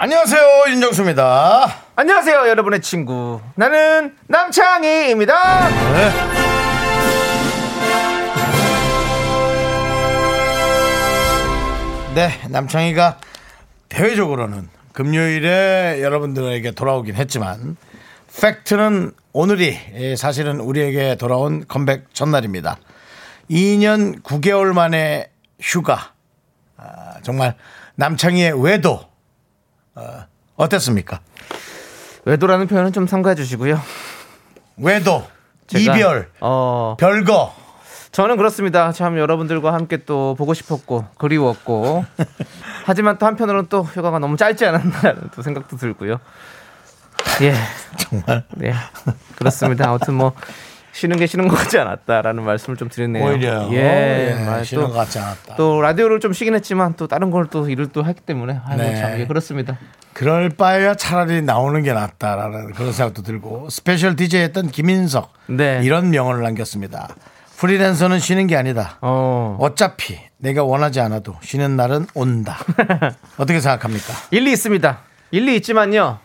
안녕하세요 윤정수입니다. 안녕하세요, 여러분의 친구. 나는 남창희입니다. 네 남창희가 대외적으로는 금요일에 여러분들에게 돌아오긴 했지만 팩트는 오늘이 예, 사실은 우리에게 돌아온 컴백 전날입니다. 2년 9개월 만에 휴가 아, 정말 남창희의 외도 어, 어땠습니까? 외도라는 표현은 좀 삼가해 주시고요. 외도 제가, 이별 어, 별거 저는 그렇습니다. 참 여러분들과 함께 또 보고 싶었고 그리웠고 하지만 또 한편으로는 또 휴가가 너무 짧지 않았나라는 또 생각도 들고요. 예, 정말 네 그렇습니다. 아무튼 뭐 쉬는 게 쉬는 것 같지 않았다라는 말씀을 좀 드리네요. 오히려 예, 예, 아, 쉬는 또- 것 같지 않았다. 또 라디오를 좀 쉬긴 했지만 또 다른 걸 또 일을 또 했기 때문에 아이고 네. 참 예, 그렇습니다. 그럴 바에야 차라리 나오는 게 낫다라는 그런 생각도 들고 스페셜 DJ 했던 김인석 네. 이런 명언을 남겼습니다. 프리랜서는 쉬는 게 아니다. 어 어차피 내가 원하지 않아도 쉬는 날은 온다. 어떻게 생각합니까? 일리 있습니다. 일리 있지만요.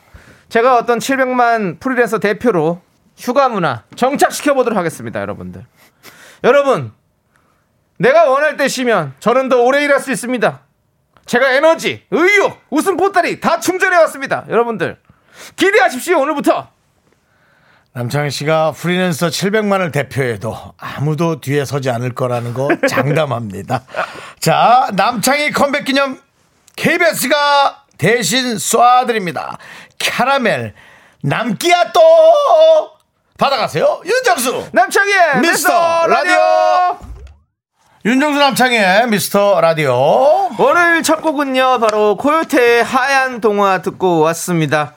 제가 어떤 700만 프리랜서 대표로 휴가 문화 정착시켜 보도록 하겠습니다, 여러분들. 여러분, 내가 원할 때 쉬면 저는 더 오래 일할 수 있습니다. 제가 에너지, 의욕, 웃음 보따리 다 충전해 왔습니다. 여러분들 기대하십시오 오늘부터. 남창희 씨가 프리랜서 700만을 대표해도 아무도 뒤에 서지 않을 거라는 거 장담합니다. 자, 남창희 컴백 기념 KBS가 대신 쏴드립니다. 캐러멜 남기야 또 받아가세요. 윤정수 남창희의 미스터 미스터 라디오. 윤정수 남창희의 미스터 라디오. 오늘 첫 곡은요 바로 코요태의 하얀 동화 듣고 왔습니다.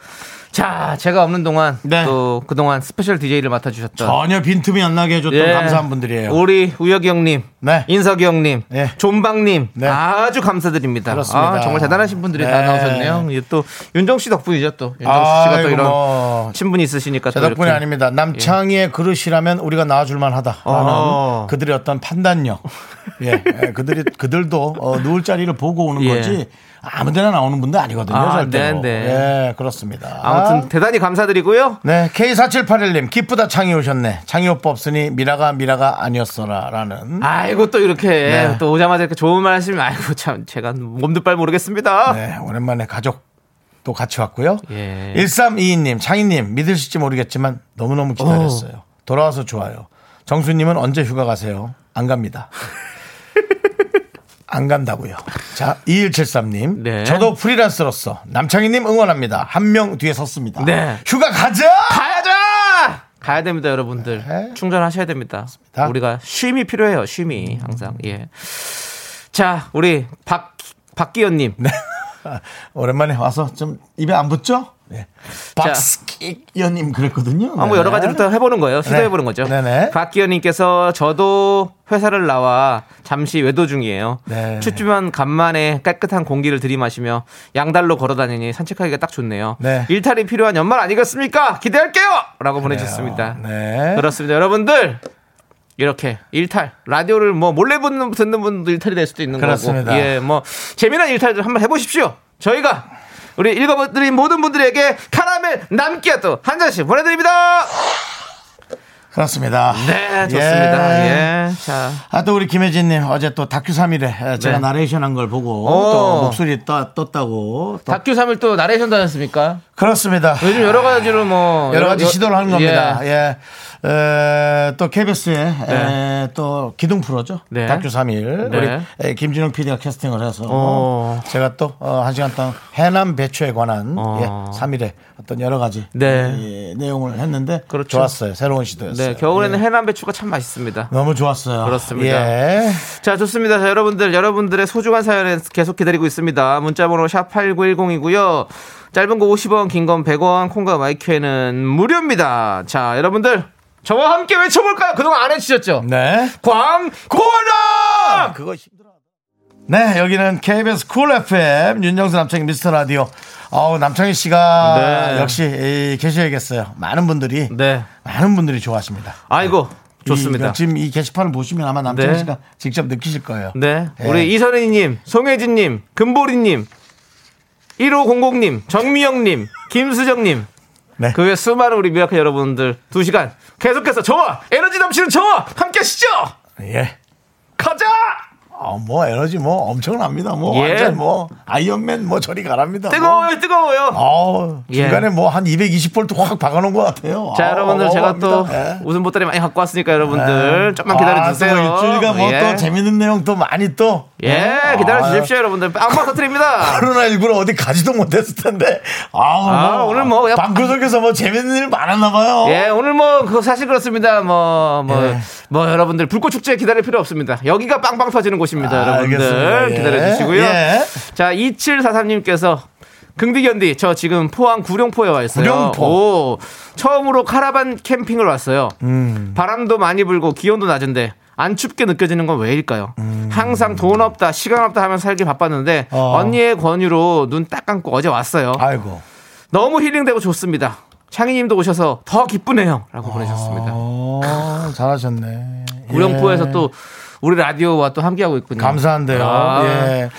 자, 제가 없는 동안 네. 또 그동안 스페셜 DJ를 맡아 주셨던 전혀 빈틈이 안 나게 해 줬던 예. 감사한 분들이에요. 우리 우혁이 형님, 네. 인석이 형님, 네. 존박님 네. 아주 감사드립니다. 그렇습니다. 아, 정말 대단하신 분들이 다 네. 나오셨네요. 또 윤정 씨 덕분이죠 또 윤정수 씨가 또 이런 뭐. 친분이 있으시니까 제또 덕분이. 아닙니다. 남창희의 그릇이라면 우리가 나와줄만 하다라는 어. 그들의 어떤 판단력. 예, 예, 그들이, 그들도 어, 누울 자리를 보고 오는 예. 거지 아무 데나 나오는 분도 아니거든요. 아, 절대로. 네, 네. 예, 그렇습니다. 아무튼 대단히 감사드리고요. 네, K4781님, 기쁘다 창이 오셨네. 창이 오빠 없으니 미라가 미라가 아니었어라. 라는. 아이고 또 이렇게 네. 또 오자마자 이렇게 좋은 말 하시면 아이고 참 제가 몸도 빨 모르겠습니다. 네, 오랜만에 가족 또 같이 왔고요. 예. 1322님, 창희님, 믿으실지 모르겠지만 너무너무 기다렸어요. 돌아와서 좋아요. 정수님은 언제 휴가 가세요? 안 갑니다. 안 간다고요. 자, 2173님. 네. 저도 프리랜서로서 남창희님 응원합니다. 한 명 뒤에 섰습니다. 네. 휴가 가자! 가야죠! 가야 됩니다, 여러분들. 네. 충전하셔야 됩니다. 맞습니다. 우리가 쉼이 필요해요, 쉼이 항상. 예. 자, 우리 박 박기현님. 네. 오랜만에 와서 좀 입에 안 붙죠? 네. 박스키연님 그랬거든요. 아, 뭐 네. 여러 가지로 또 해보는 거예요. 시도해보는 거죠. 네네. 박기현님께서 저도 회사를 나와 잠시 외도 중이에요. 네. 춥지만 간만에 깨끗한 공기를 들이마시며 양달로 걸어다니니 산책하기가 딱 좋네요. 네. 일탈이 필요한 연말 아니겠습니까? 기대할게요! 라고 보내주셨습니다. 네. 그렇습니다. 여러분들 이렇게 일탈 라디오를 뭐 몰래 듣는, 듣는 분도 일탈이 될 수도 있는 그렇습니다. 거고 예, 뭐 재미난 일탈들 한번 해보십시오. 저희가 우리 읽어드린 모든 분들에게 카라멜 남기야 또 한 잔씩 보내드립니다. 그렇습니다. 네, 좋습니다. 예, 자, 아, 또 우리 김혜진님 어제 또 다큐 3일에 제가 네. 나레이션 한 걸 보고 오. 또 목소리 떠, 떴다고. 또 다큐 3일 또 나레이션 다녔습니까? 그렇습니다. 요즘 여러 가지로 뭐 여러 가지 시도를 하는 겁니다. 예. 예. 에, 또 KBS의 에, 또 기둥 프로죠. 네. 다큐 3일. 네. 우리 에, 김진영 PD가 캐스팅을 해서 어. 제가 또 어, 한 시간 동안 해남 배추에 관한 어. 예, 3일에 어떤 여러 가지 네. 예, 내용을 했는데 그렇죠. 좋았어요. 새로운 시도였어요. 네, 겨울에는 예. 해남 배추가 참 맛있습니다. 너무 좋았어요. 그렇습니다. 예. 자, 좋습니다. 자, 여러분들, 여러분들의 소중한 사연에 계속 기다리고 있습니다. 문자번호 샵 8910이고요. 짧은 거 50원, 긴 건 100원, 콩과 my K는 무료입니다. 자, 여러분들 저와 함께 외쳐볼까요? 그동안 안 해주셨죠? 네. 광고나! 그거 힘들어. 네, 여기는 KBS Cool FM 윤정수 남창희 미스터 라디오. 어우, 남창희 씨가 네. 역시 이, 계셔야겠어요. 많은 분들이 네. 많은 분들이 좋아하십니다. 아이고, 좋습니다. 이, 지금 이 게시판을 보시면 아마 남창희 네. 씨가 직접 느끼실 거예요. 네. 예. 우리 이선희님, 송혜진님, 금보리님, 1500님, 정미영님, 김수정님, 네. 그 외 수많은 우리 miracle 여러분들 두 시간 계속해서 저와 에너지 넘치는 저와 함께 하시죠! 예. 가자! 어, 뭐 에너지 뭐 엄청납니다. 뭐 예. 완전 뭐 Iron Man 뭐 저리 가랍니다. 뭐. 뜨거워요, 뜨거워요! 어, 예. 중간에 뭐한 220볼트 확 박아놓은 것 같아요. 자, 아, 여러분들 제가 또 어마어마합니다. 예. 웃음 보따리 많이 갖고 왔으니까 여러분들 좀만 기다려 주세요. 아, 또 일주일간 뭐 예. 또 재밌는 내용 또 많이 또. 예, 기다려 주십시오, 여러분들. 빵빵 터트립니다. 코로나 19로 어디 가지도 못했을 텐데. 아, 아, 오늘 뭐 방구석에서 뭐 재밌는 일 많았나 봐요. 예, 오늘 뭐, 그거 사실 그렇습니다. 뭐, 뭐, 예. 뭐, 여러분들, 불꽃 축제 기다릴 필요 없습니다. 여기가 빵빵 터지는 곳 입니다, 아, 여러분들. 예. 기다려 주시고요. 예. 자, 2743님께서 긍디견디, 저 지금 포항 구룡포에 와 있어요. 구룡포. 오, 처음으로 카라반 캠핑을 왔어요. 음. 바람도 많이 불고 기온도 낮은데, 안 춥게 느껴지는 건 왜일까요? 항상 돈 없다, 시간 없다 하면 살기 바빴는데, 음. 어. 언니의 권유로 눈 딱 감고 어제 왔어요. 아이고. 너무 힐링되고 좋습니다. 창희님도 오셔서 더 기쁘네요. 라고 보내셨습니다. 어, 잘하셨네. 구룡포에서 예. 또 우리 라디오와 또 함께하고 있군요. 감사한데요. 아. 예.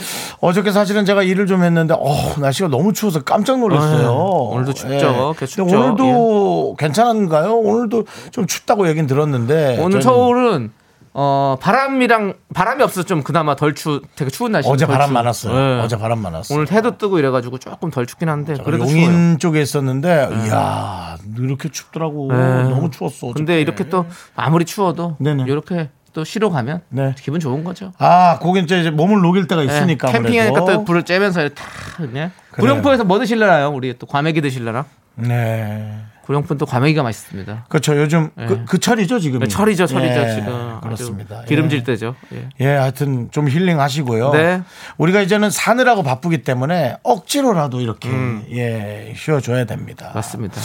어저께 사실은 제가 일을 좀 했는데, 어, 날씨가 너무 추워서 깜짝 놀랐어요. 네. 오늘도 춥죠. 꽤 근데 춥죠. 예. 오늘도 괜찮은가요? 오늘도 좀 춥다고 얘기는 들었는데. 오늘 서울은 어 바람이랑 바람이 없어서 좀 그나마 덜 추, 되게 추운 날씨. 어제 바람 많았어요. 어제 바람 많았어요. 오늘 해도 뜨고 이래가지고 조금 덜 춥긴 한데 그래도 용인 추워요. 쪽에 있었는데, 이야, 이렇게 춥더라고. 네. 너무 추웠어. 근데 어저께. 이렇게 또 아무리 추워도 네네. 이렇게 또 쉬러 가면 네. 기분 좋은 거죠. 아, 거긴 이제 몸을 녹일 때가 네, 있으니까. 캠핑하니까 아무래도. 또 불을 쬐면서 그냥. 구룡포에서 뭐 드실래요? 우리 또 과메기 드실래나? 네. 구룡포는 또 과메기가 맛있습니다. 그렇죠. 요즘 그, 그 철이죠, 지금. 네, 철이죠, 철이죠, 예, 지금. 그렇습니다. 기름질 예. 때죠. 예. 예, 하여튼 좀 힐링 하시고요. 네. 우리가 이제는 사느라고 바쁘기 때문에 억지로라도 이렇게 예, 쉬어줘야 됩니다. 음. 맞습니다.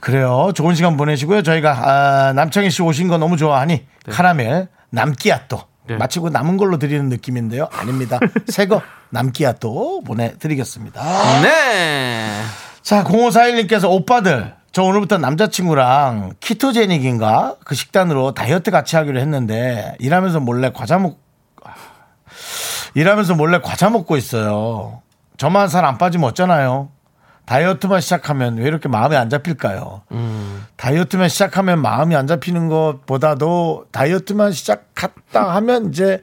그래요. 좋은 시간 보내시고요. 저희가 아, 남창희 씨 오신 거 너무 좋아하니 카라멜 남기야 또 네. 마치고 남은 걸로 드리는 느낌인데요. 아닙니다. 새거 남기야 또 보내드리겠습니다. 네. 자, 0541님께서 오빠들, 저 오늘부터 남자친구랑 키토제닉인가? 그 식단으로 다이어트 같이 하기로 했는데, 일하면서 몰래 과자 먹, 일하면서 몰래 과자 먹고 있어요. 저만 살 안 빠지면 어쩌나요? 다이어트만 시작하면 왜 이렇게 마음이 안 잡힐까요? 다이어트만 시작하면 마음이 안 잡히는 것보다도 다이어트만 시작했다 하면 이제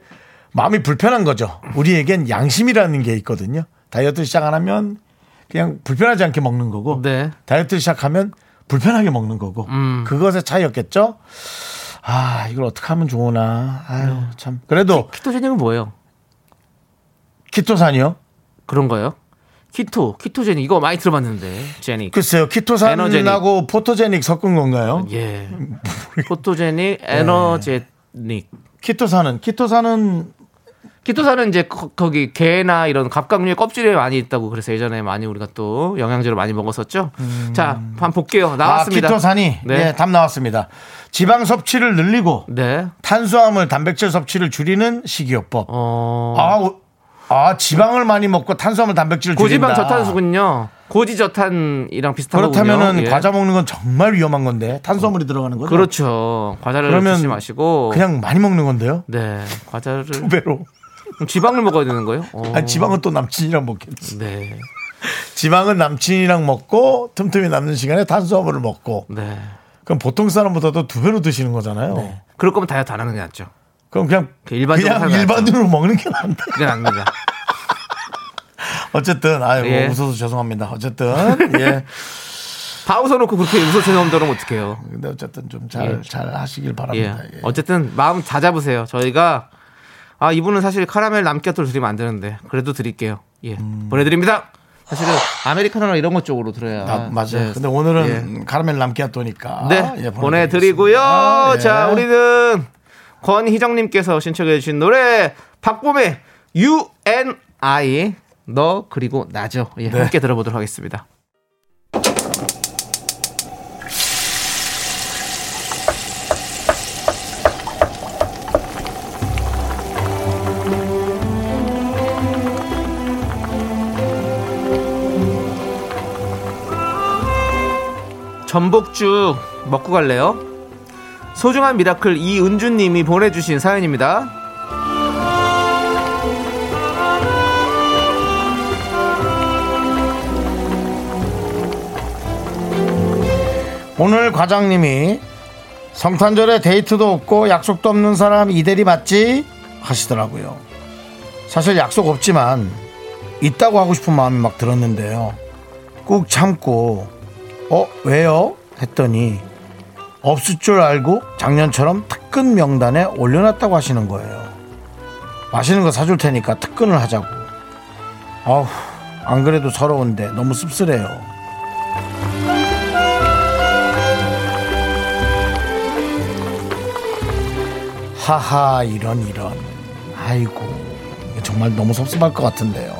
마음이 불편한 거죠. 우리에겐 양심이라는 게 있거든요. 다이어트 시작 안 하면 그냥 불편하지 않게 먹는 거고 네. 다이어트 시작하면 불편하게 먹는 거고 음. 그것의 차이였겠죠. 아 이걸 어떻게 하면 좋으나 아유 네. 참 그래도 키토제닉은 뭐예요? 키토산이요. 그런 거요? 키토, 키토제닉 이거 많이 들어봤는데 제닉. 글쎄요 키토산하고 포토제닉 섞은 건가요? 예. 포토제닉, 에너제닉. 키토산은 키토산은 키토산은 이제 거, 거기 게나 이런 갑각류의 껍질에 많이 있다고 그래서 예전에 많이 우리가 또 영양제를 많이 먹었었죠. 자, 한번 볼게요. 나왔습니다. 아, 키토산이 네. 네, 답 나왔습니다. 지방 섭취를 늘리고 네. 탄수화물, 단백질 섭취를 줄이는 식이요법. 어. 아, 오- 아, 지방을 많이 먹고 탄수화물, 단백질을 고지방 줄인다. 저탄수군요. 고지저탄이랑 비슷한 그렇다면은. 예. 과자 먹는 건 정말 위험한 건데 탄수화물이 들어가는 거죠. 그렇죠. 과자를 그러면 드시지 마시고 그냥 많이 먹는 건데요. 네 과자를 두 배로. 지방을 먹어야 되는 거예요? 어. 아니, 지방은 또 남친이랑 먹겠지. 네, 지방은 남친이랑 먹고 틈틈이 남는 시간에 탄수화물을 먹고 네. 그럼 보통 사람보다도 두 배로 드시는 거잖아요. 그럴 거면 다이어트 안 하는 게 낫죠. 그럼 그냥 그 일반적으로 그냥. 일반으로 먹는 게 나은데. 그게 납니다. 어쨌든 아유 예. 웃어서 죄송합니다. 어쨌든 예. 다 웃어놓고 그렇게 웃어 죄송함들은 어떡해요. 근데 어쨌든 좀 잘잘 예. 하시길 예. 바랍니다. 예. 어쨌든 마음 다 잡으세요. 저희가 아 이분은 사실 카라멜 남겨도 드리면 안 되는데 그래도 드릴게요. 예. 보내드립니다. 사실은 아메리카노나 이런 것 쪽으로 들어야. 아, 맞아요. 네. 근데 오늘은 카라멜 남기아또니까 네, 예, 보내드리고요. 보내드리겠습니다. 예. 자, 우리는 권희정님께서 신청해주신 노래 박봄의 U N I 너 그리고 나죠. 예, 네. 함께 들어보도록 하겠습니다. 전복죽 먹고 갈래요? 소중한 미라클 이은주님이 보내주신 사연입니다. 오늘 과장님이 성탄절에 데이트도 없고 약속도 없는 사람 이대리 맞지? 하시더라고요. 사실 약속 없지만 있다고 하고 싶은 마음이 막 들었는데요. 꾹 참고 어 왜요? 했더니 없을 줄 알고 작년처럼 특근 명단에 올려놨다고 하시는 거예요. 맛있는 거 사줄 테니까 특근을 하자고. 아우 안 그래도 서러운데 너무 씁쓸해요. 하하 이런 이런 아이고 정말 너무 섭섭할 것 같은데요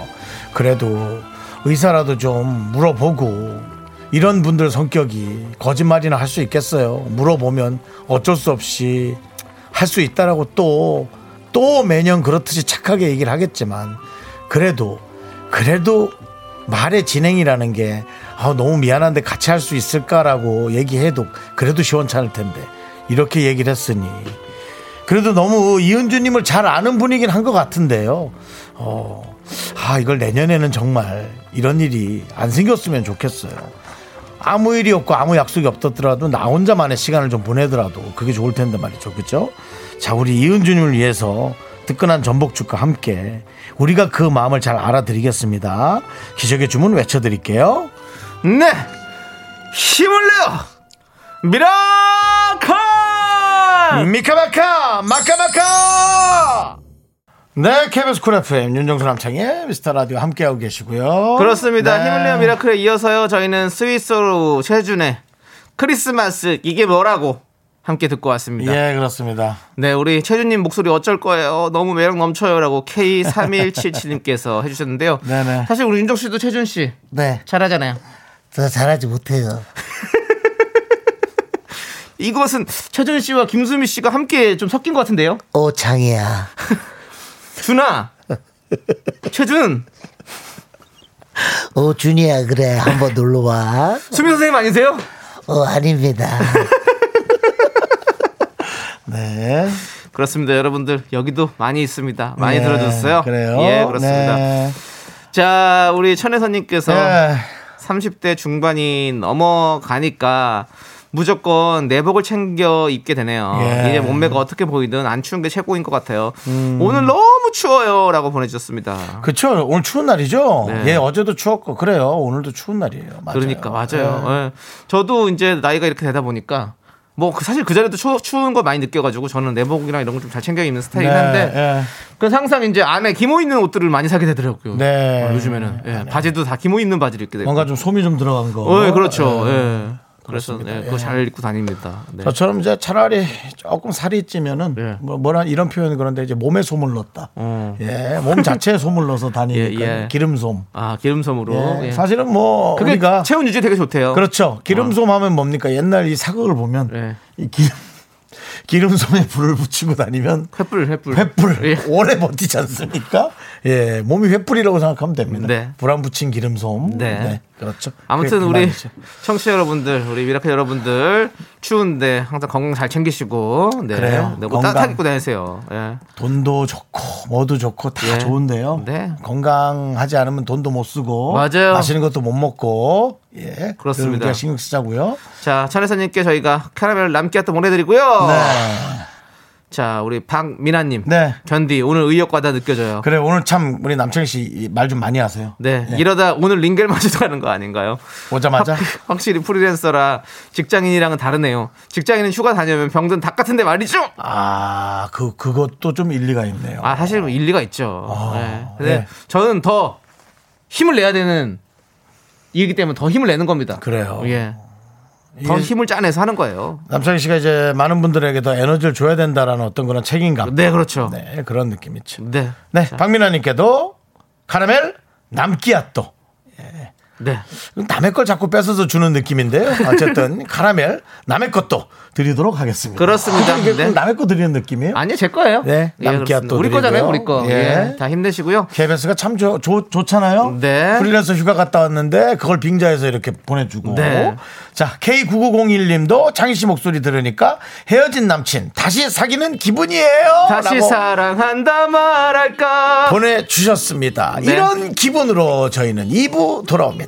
그래도 의사라도 좀 물어보고 이런 분들 성격이 거짓말이나 할 수 있겠어요 물어보면 어쩔 수 없이 할 수 있다라고 또 또 매년 그렇듯이 착하게 얘기를 하겠지만 그래도 그래도 말의 진행이라는 게 아, 너무 미안한데 같이 할 수 있을까라고 얘기해도 그래도 시원찮을 텐데 이렇게 얘기를 했으니 그래도 너무 이은주님을 잘 아는 분이긴 한 것 같은데요. 어, 아, 이걸 내년에는 정말 이런 일이 안 생겼으면 좋겠어요. 아무 일이 없고 아무 약속이 없었더라도 나 혼자만의 시간을 좀 보내더라도 그게 좋을 텐데 말이죠. 그죠? 자, 우리 이은주님을 위해서 뜨끈한 전복죽과 함께 우리가 그 마음을 잘 알아드리겠습니다. 기적의 주문 외쳐드릴게요. 네! 힘을 내요! 미라클! 미카마카 마카마카 네 KBS 쿨 FM 윤정수 남창의 미스터 라디오 함께하고 계시고요 그렇습니다. 네. 내요 미라클에 이어서요. 저희는 스위스로 최준의 크리스마스 이게 뭐라고 함께 듣고 왔습니다. 예 그렇습니다 네, 우리 최준님 목소리 어쩔 거예요. 너무 매력 넘쳐요라고 K3177님께서 해주셨는데요. 네네. 사실 우리 윤정 씨도 최준 씨 네, 잘하잖아요. 저 잘하지 못해요. 이것은 최준 씨와 김수미 씨가 함께 좀 섞인 것 같은데요. 오, 장이야. 준아, 최준, 오, 준이야, 그래. 한번 놀러 와. 수미 선생님 아니세요? 어, 아닙니다. 네 그렇습니다, 여러분들 여기도 많이 있습니다. 많이 네, 들어주세요. 그래요 예, 그렇습니다. 네. 자, 우리 천혜선님께서 네. 30대 중반이 넘어가니까 무조건 내복을 챙겨 입게 되네요. 예. 이제 몸매가 어떻게 보이든 안 추운 게 최고인 것 같아요. 음. 오늘 너무 추워요라고 보내주셨습니다. 그쵸 오늘 추운 날이죠 네. 예 어제도 추웠고 그래요 오늘도 추운 날이에요 맞아요. 그러니까 맞아요. 예. 예. 저도 이제 나이가 이렇게 되다 보니까 뭐 그- 사실 그 전에도 추, 추운 거 많이 느껴가지고 저는 내복이랑 이런 걸 좀 잘 챙겨 입는 스타일이긴 한데 예. 그래서 항상 이제 안에 기모 있는 옷들을 많이 사게 되더라고요. 네. 어, 요즘에는 예, 바지도 다 기모 있는 바지를 입게 되고. 뭔가 좀 솜이 좀 들어간 거 어, 예, 그렇죠. 예. 예. 그래서. 네, 그거 예. 잘 입고 다닙니다. 네. 저처럼 이제 차라리 조금 살이 찌면은 예. 뭐 뭐라 이런 표현이 그런데 이제 몸에 솜을 넣었다. 어. 예, 몸 자체에 솜을 넣어서 다니니까 예, 예. 기름솜. 아 기름솜으로. 예, 예. 사실은 뭐 그게 우리가 체온 유지 되게 좋대요. 그렇죠. 기름솜 하면 뭡니까? 옛날 이 사극을 보면 예. 이 기름 기름솜에 불을 붙이고 다니면 횃불 횃불. 횃불 예. 오래 버티지 않습니까? 예, 몸이 횃불이라고 생각하면 됩니다. 네. 불 안 붙인 기름솜. 네. 그렇죠. 아무튼 우리. 청취자 여러분들, 우리 miracle 여러분들 추운데 항상 건강 잘 챙기시고 네. 그래요. 네, 뭐. 따뜻하게 입고 다니세요. 예. 돈도 좋고 뭐도 좋고 다 예. 좋은데요. 네. 건강하지 않으면 돈도 못 쓰고 맞아요. 맛있는 것도 못 먹고 예 그렇습니다. 우리가 신경 쓰자고요. 자, 천혜사님께 저희가 캐러멜 남기한테 보내드리고요. 네. 자, 우리 박민아님. 네. 견디 오늘 의욕과 다 느껴져요. 그래 오늘 참 우리 남창희 씨 말 좀 많이 하세요. 네, 이러다 오늘 링겔마저도 가는 거 아닌가요? 오자마자 확실히 프리랜서라 직장인이랑은 다르네요. 직장인은 휴가 다녀면 병든 닭 같은데 말이죠. 아, 그 그것도 좀 일리가 있네요. 아 사실 뭐 일리가 있죠. 아, 네. 근데 네. 저는 더 힘을 내야 되는 이기 때문에 더 힘을 내는 겁니다. 그래요. 예. 더 힘을 짜내서 하는 거예요. 남창희 씨가 이제 많은 분들에게 더 에너지를 줘야 된다라는 어떤 그런 책임감. 네, 그렇죠. 네, 그런 느낌 있죠. 네. 네, 박민아님께도 카라멜 남기야 또. 예. 네. 남의 걸 자꾸 뺏어서 주는 느낌인데요. 어쨌든 카라멜 남의 것도 드리도록 하겠습니다. 그렇습니다. 이게 네. 남의 거 드리는 느낌이에요? 아니요, 제 거예요. 네, 예, 남기야. 또 우리 거잖아요. 우리 거. 예. 예. 다 힘내시고요. KBS가 참 좋, 좋, 좋잖아요. 네. 프리랜서 휴가 갔다 왔는데 그걸 빙자해서 이렇게 보내주고. 네. 자, K9901님도 창희 씨 목소리 들으니까 헤어진 남친 다시 사귀는 기분이에요. 다시 사랑한다 말할까. 보내주셨습니다. 네. 이런 기분으로 저희는 2부 돌아옵니다.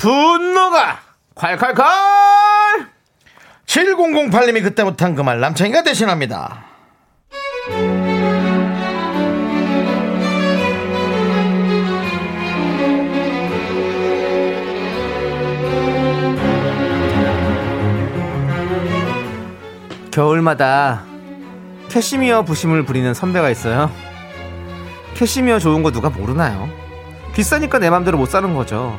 분노가 콸콸콸! 7008님이 그때 못한 그 말 남창이가 대신합니다. 겨울마다 캐시미어 부심을 부리는 선배가 있어요. 캐시미어 좋은 거 누가 모르나요? 비싸니까 내 맘대로 못 사는 거죠.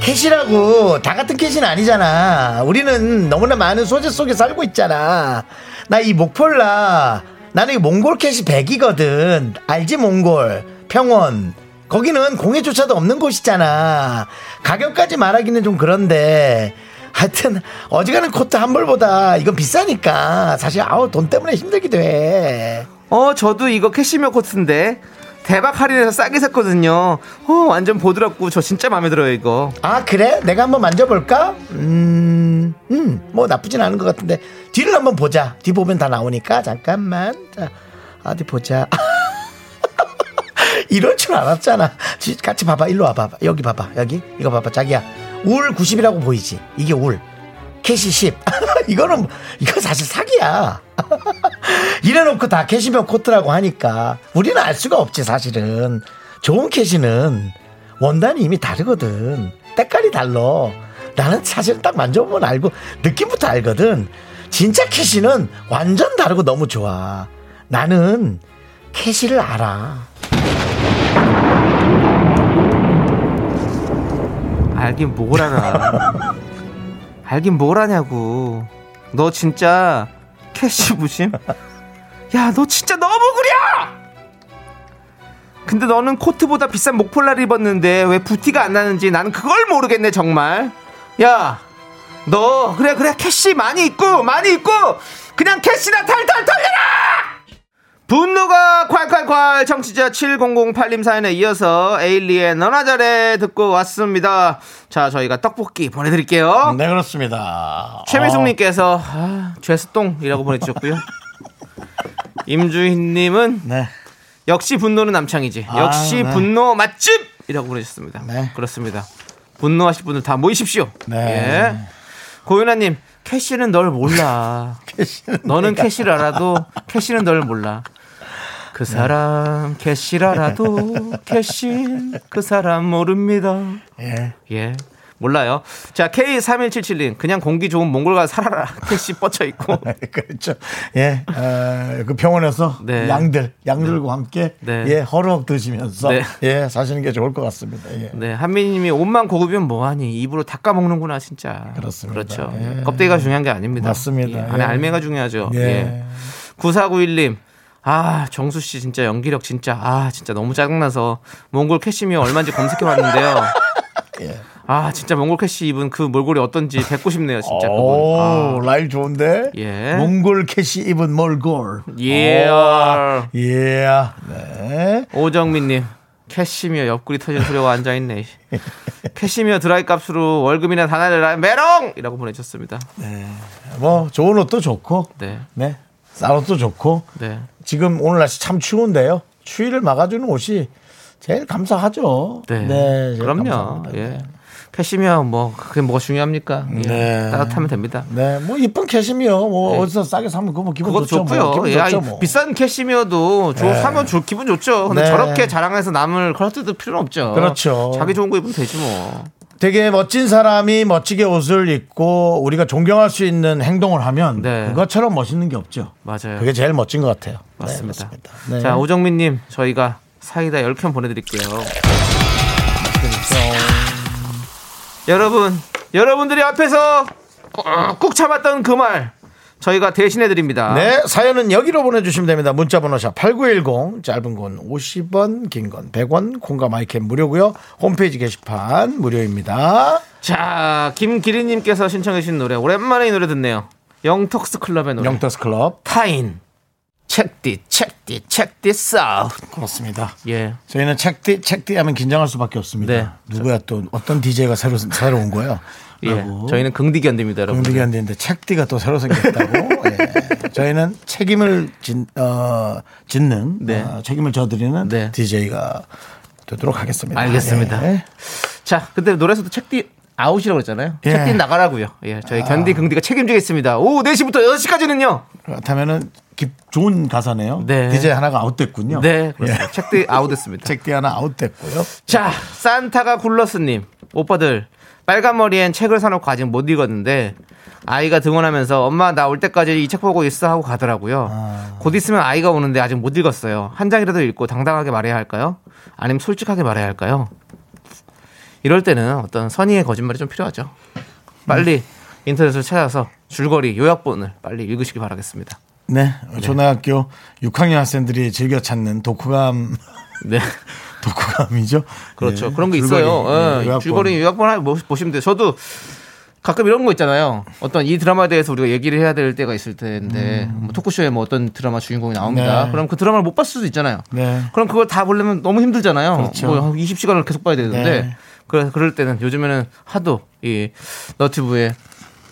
캐시라고 다 같은 캐시는 아니잖아. 우리는 너무나 많은 소재 속에 살고 있잖아. 나 이 목폴라 나는 이 몽골 캐시 100이거든. 알지 몽골 평원 거기는 공해조차도 없는 곳이잖아. 가격까지 말하기는 좀 그런데 하여튼 어지간한 코트 한 벌보다 이건 비싸니까 사실 아우 돈 때문에 힘들기도 해. 어, 저도 이거 캐시미어 코트인데 대박 할인해서 싸게 샀거든요. 어, 완전 보드랍고 저 진짜 마음에 들어요, 이거. 아 그래? 내가 한번 만져볼까? 음, 음, 뭐 나쁘진 않은 것 같은데 뒤를 한번 보자. 뒤 보면 다 나오니까 잠깐만. 자, 어디 보자. 이럴 줄 알았잖아. 지- 같이 봐봐. 일로 와봐. 여기 봐봐. 여기 이거 봐봐. 자기야. 울 90이라고 보이지? 이게 울. 캐시 10. 이거는 이거 사실 사기야. 이래놓고 다 캐시면 코트라고 하니까 우리는 알 수가 없지 사실은. 좋은 캐시는 원단이 이미 다르거든. 때깔이 달라. 나는 사실 딱 만져보면 알고 느낌부터 알거든. 진짜 캐시는 완전 다르고 너무 좋아. 나는 캐시를 알아. 알긴 뭘 알아. 알긴 뭘 아냐고. 너 진짜 캐시 부심? 야, 너 진짜 너무 구려! 근데 너는 코트보다 비싼 목폴라를 입었는데 왜 부티가 안 나는지 나는 그걸 모르겠네, 정말. 야, 너, 그래, 그래, 캐시 많이 입고, 많이 입고, 그냥 캐시나 탈탈 털려라! 분노가 콸콸콸 청취자 7008님 사연에 이어서 에일리의 너나 잘해 듣고 왔습니다. 자, 저희가 떡볶이 보내드릴게요. 네 그렇습니다. 최미숙님께서 아, 죄수똥이라고 보내주셨고요. 임주희님은 네. 역시 분노는 남창희지. 아, 역시 네. 분노 맛집이라고 보내주셨습니다. 네. 그렇습니다. 분노하실 분들 다 모이십시오. 네. 예. 고윤아님 캐시는 널 몰라. 캐시는 너는 내가- 캐시를 알아도 캐시는 널 몰라. 그 사람 캐시를 알아도 캐시 그 사람 모릅니다. 예. 예. 몰라요. 자, K3177님, 그냥 공기 좋은 몽골 가 살아라. 캐시 뻗쳐 있고. 그렇죠. 예, 어, 그 병원에서 네. 양들, 양들과 함께 네. 예, 허럭 드시면서 네. 예, 사시는 게 좋을 것 같습니다. 예. 네, 한민님이 옷만 고급이면 뭐 하니? 입으로 다 까먹는구나, 진짜. 그렇습니다. 그렇죠. 예. 껍데기가 중요한 게 아닙니다. 맞습니다. 예, 안에 예. 알맹이가 중요하죠. 예. 예. 9491님. 아, 정수 씨 진짜 연기력 진짜 아, 진짜 너무 짜증나서 몽골 캐시미어 얼마인지 검색해 봤는데요. 예. 아, 진짜 몽골 캐시 입은 그 몰골이 어떤지 뵙고 싶네요, 진짜. 오, 아, 라임 좋은데? 예. 몽골 캐시 입은 몰골. 예. 오, 예. 네. 오정민님 캐시미어 옆구리 터진 소리하고 앉아있네 캐시미어 드라이 값으로 월급이나 다 날려라 메롱 이라고 보내주셨습니다 뭐 좋은 옷도 좋고, 네. 네, 싼 옷도 좋고. 네. 지금 오늘 날씨 참 추운데요. 추위를 막아주는 옷이 제일 감사하죠. 네. 제일 그럼요. 감사합니다. 예. 캐시미어 뭐 그게 뭐가 중요합니까? 예. 네. 따뜻하면 됩니다. 네, 뭐 이쁜 캐시미어 뭐 네. 어디서 싸게 사면 그거 뭐 기분 그것도 좋죠. 좋고요. 뭐. 기분 예, 좋죠. 뭐. 비싼 캐시미어도 조, 네. 사면 조, 기분 좋죠. 근데 네. 저렇게 자랑해서 남을 걸어뜯을 필요는 없죠. 그렇죠. 자기 좋은 거 입으면 되지 뭐. 되게 멋진 사람이 멋지게 옷을 입고 우리가 존경할 수 있는 행동을 하면 네. 그것처럼 멋있는 게 없죠. 맞아요. 그게 제일 멋진 것 같아요. 맞습니다. 네, 맞습니다. 네. 자, 오정민 님, 저희가 사이다 10캔 보내 드릴게요. 여러분, 여러분들이 앞에서 꾹 참았던 그 말, 저희가 대신해 드립니다. 네, 사연은 여기로 보내주시면 됩니다. 문자번호 샵 8910, 짧은 건 50원, 긴 건 100원, 콩과 마이캠 무료고요. 홈페이지 게시판 무료입니다. 자, 김기리님께서 신청해 주신 노래, 오랜만에 이 노래 듣네요. 영턱스 클럽의 노래. 영터스 클럽. 타인. This, check this out. 그렇습니다. 예. 저희는 책디, 책디 하면 긴장할 수밖에 없습니다. 네. 누구야 또 어떤 DJ가 새로, 새로 온 거예요? 예. 저희는 긍디 견디입니다, 여러분. 공득이 안 되는데 책디가 또 새로 생겼다고. 예. 저희는 책임을 진, 어, 짓는 네. 어, 책임을 져드리는 네. DJ가 되도록 하겠습니다. 알겠습니다. 예. 자, 근데 노래에서도 책디 아웃이라고 그랬잖아요. 예. 책디 나가라고요. 예, 저희 견디 긍디가 책임지겠습니다. 오후 4시부터 6시까지는요. 그렇다면은 기- 좋은 가사네요. 네. DJ 하나가 아웃됐군요. 네, 그렇습니다. 책디 아웃됐습니다. 책디 하나 아웃됐고요. 자, 산타가 굴러스님. 오빠들, 빨간 머리엔 책을 사놓고 아직 못 읽었는데, 아이가 등원하면서 엄마 나 올 때까지 이 책 보고 있어 하고 가더라고요. 곧 있으면 아이가 오는데 아직 못 읽었어요. 한 장이라도 읽고 당당하게 말해야 할까요? 아니면 솔직하게 말해야 할까요? 이럴 때는 어떤 선의의 거짓말이 좀 필요하죠. 빨리 인터넷을 찾아서 줄거리 요약본을 빨리 읽으시기 바라겠습니다. 네. 초등학교 6학년 학생들이 즐겨 찾는 독후감 네. 독후감이죠. 그렇죠. 예, 그런 게 줄거리, 있어요. 예, 예. 줄거리 요약본 보- 보시면 돼요. 저도 가끔 이런 거 있잖아요. 어떤 이 드라마에 대해서 우리가 얘기를 해야 될 때가 있을 텐데 뭐 토크쇼에 뭐 어떤 드라마 주인공이 나옵니다. 음. 네. 그럼 그 드라마를 못 봤을 수도 있잖아요. 네. 그럼 그걸 다 보려면 너무 힘들잖아요. 그렇죠. 뭐 20시간을 계속 봐야 되는데 네. 그래 그럴 때는 요즘에는 하도 이 너튜브에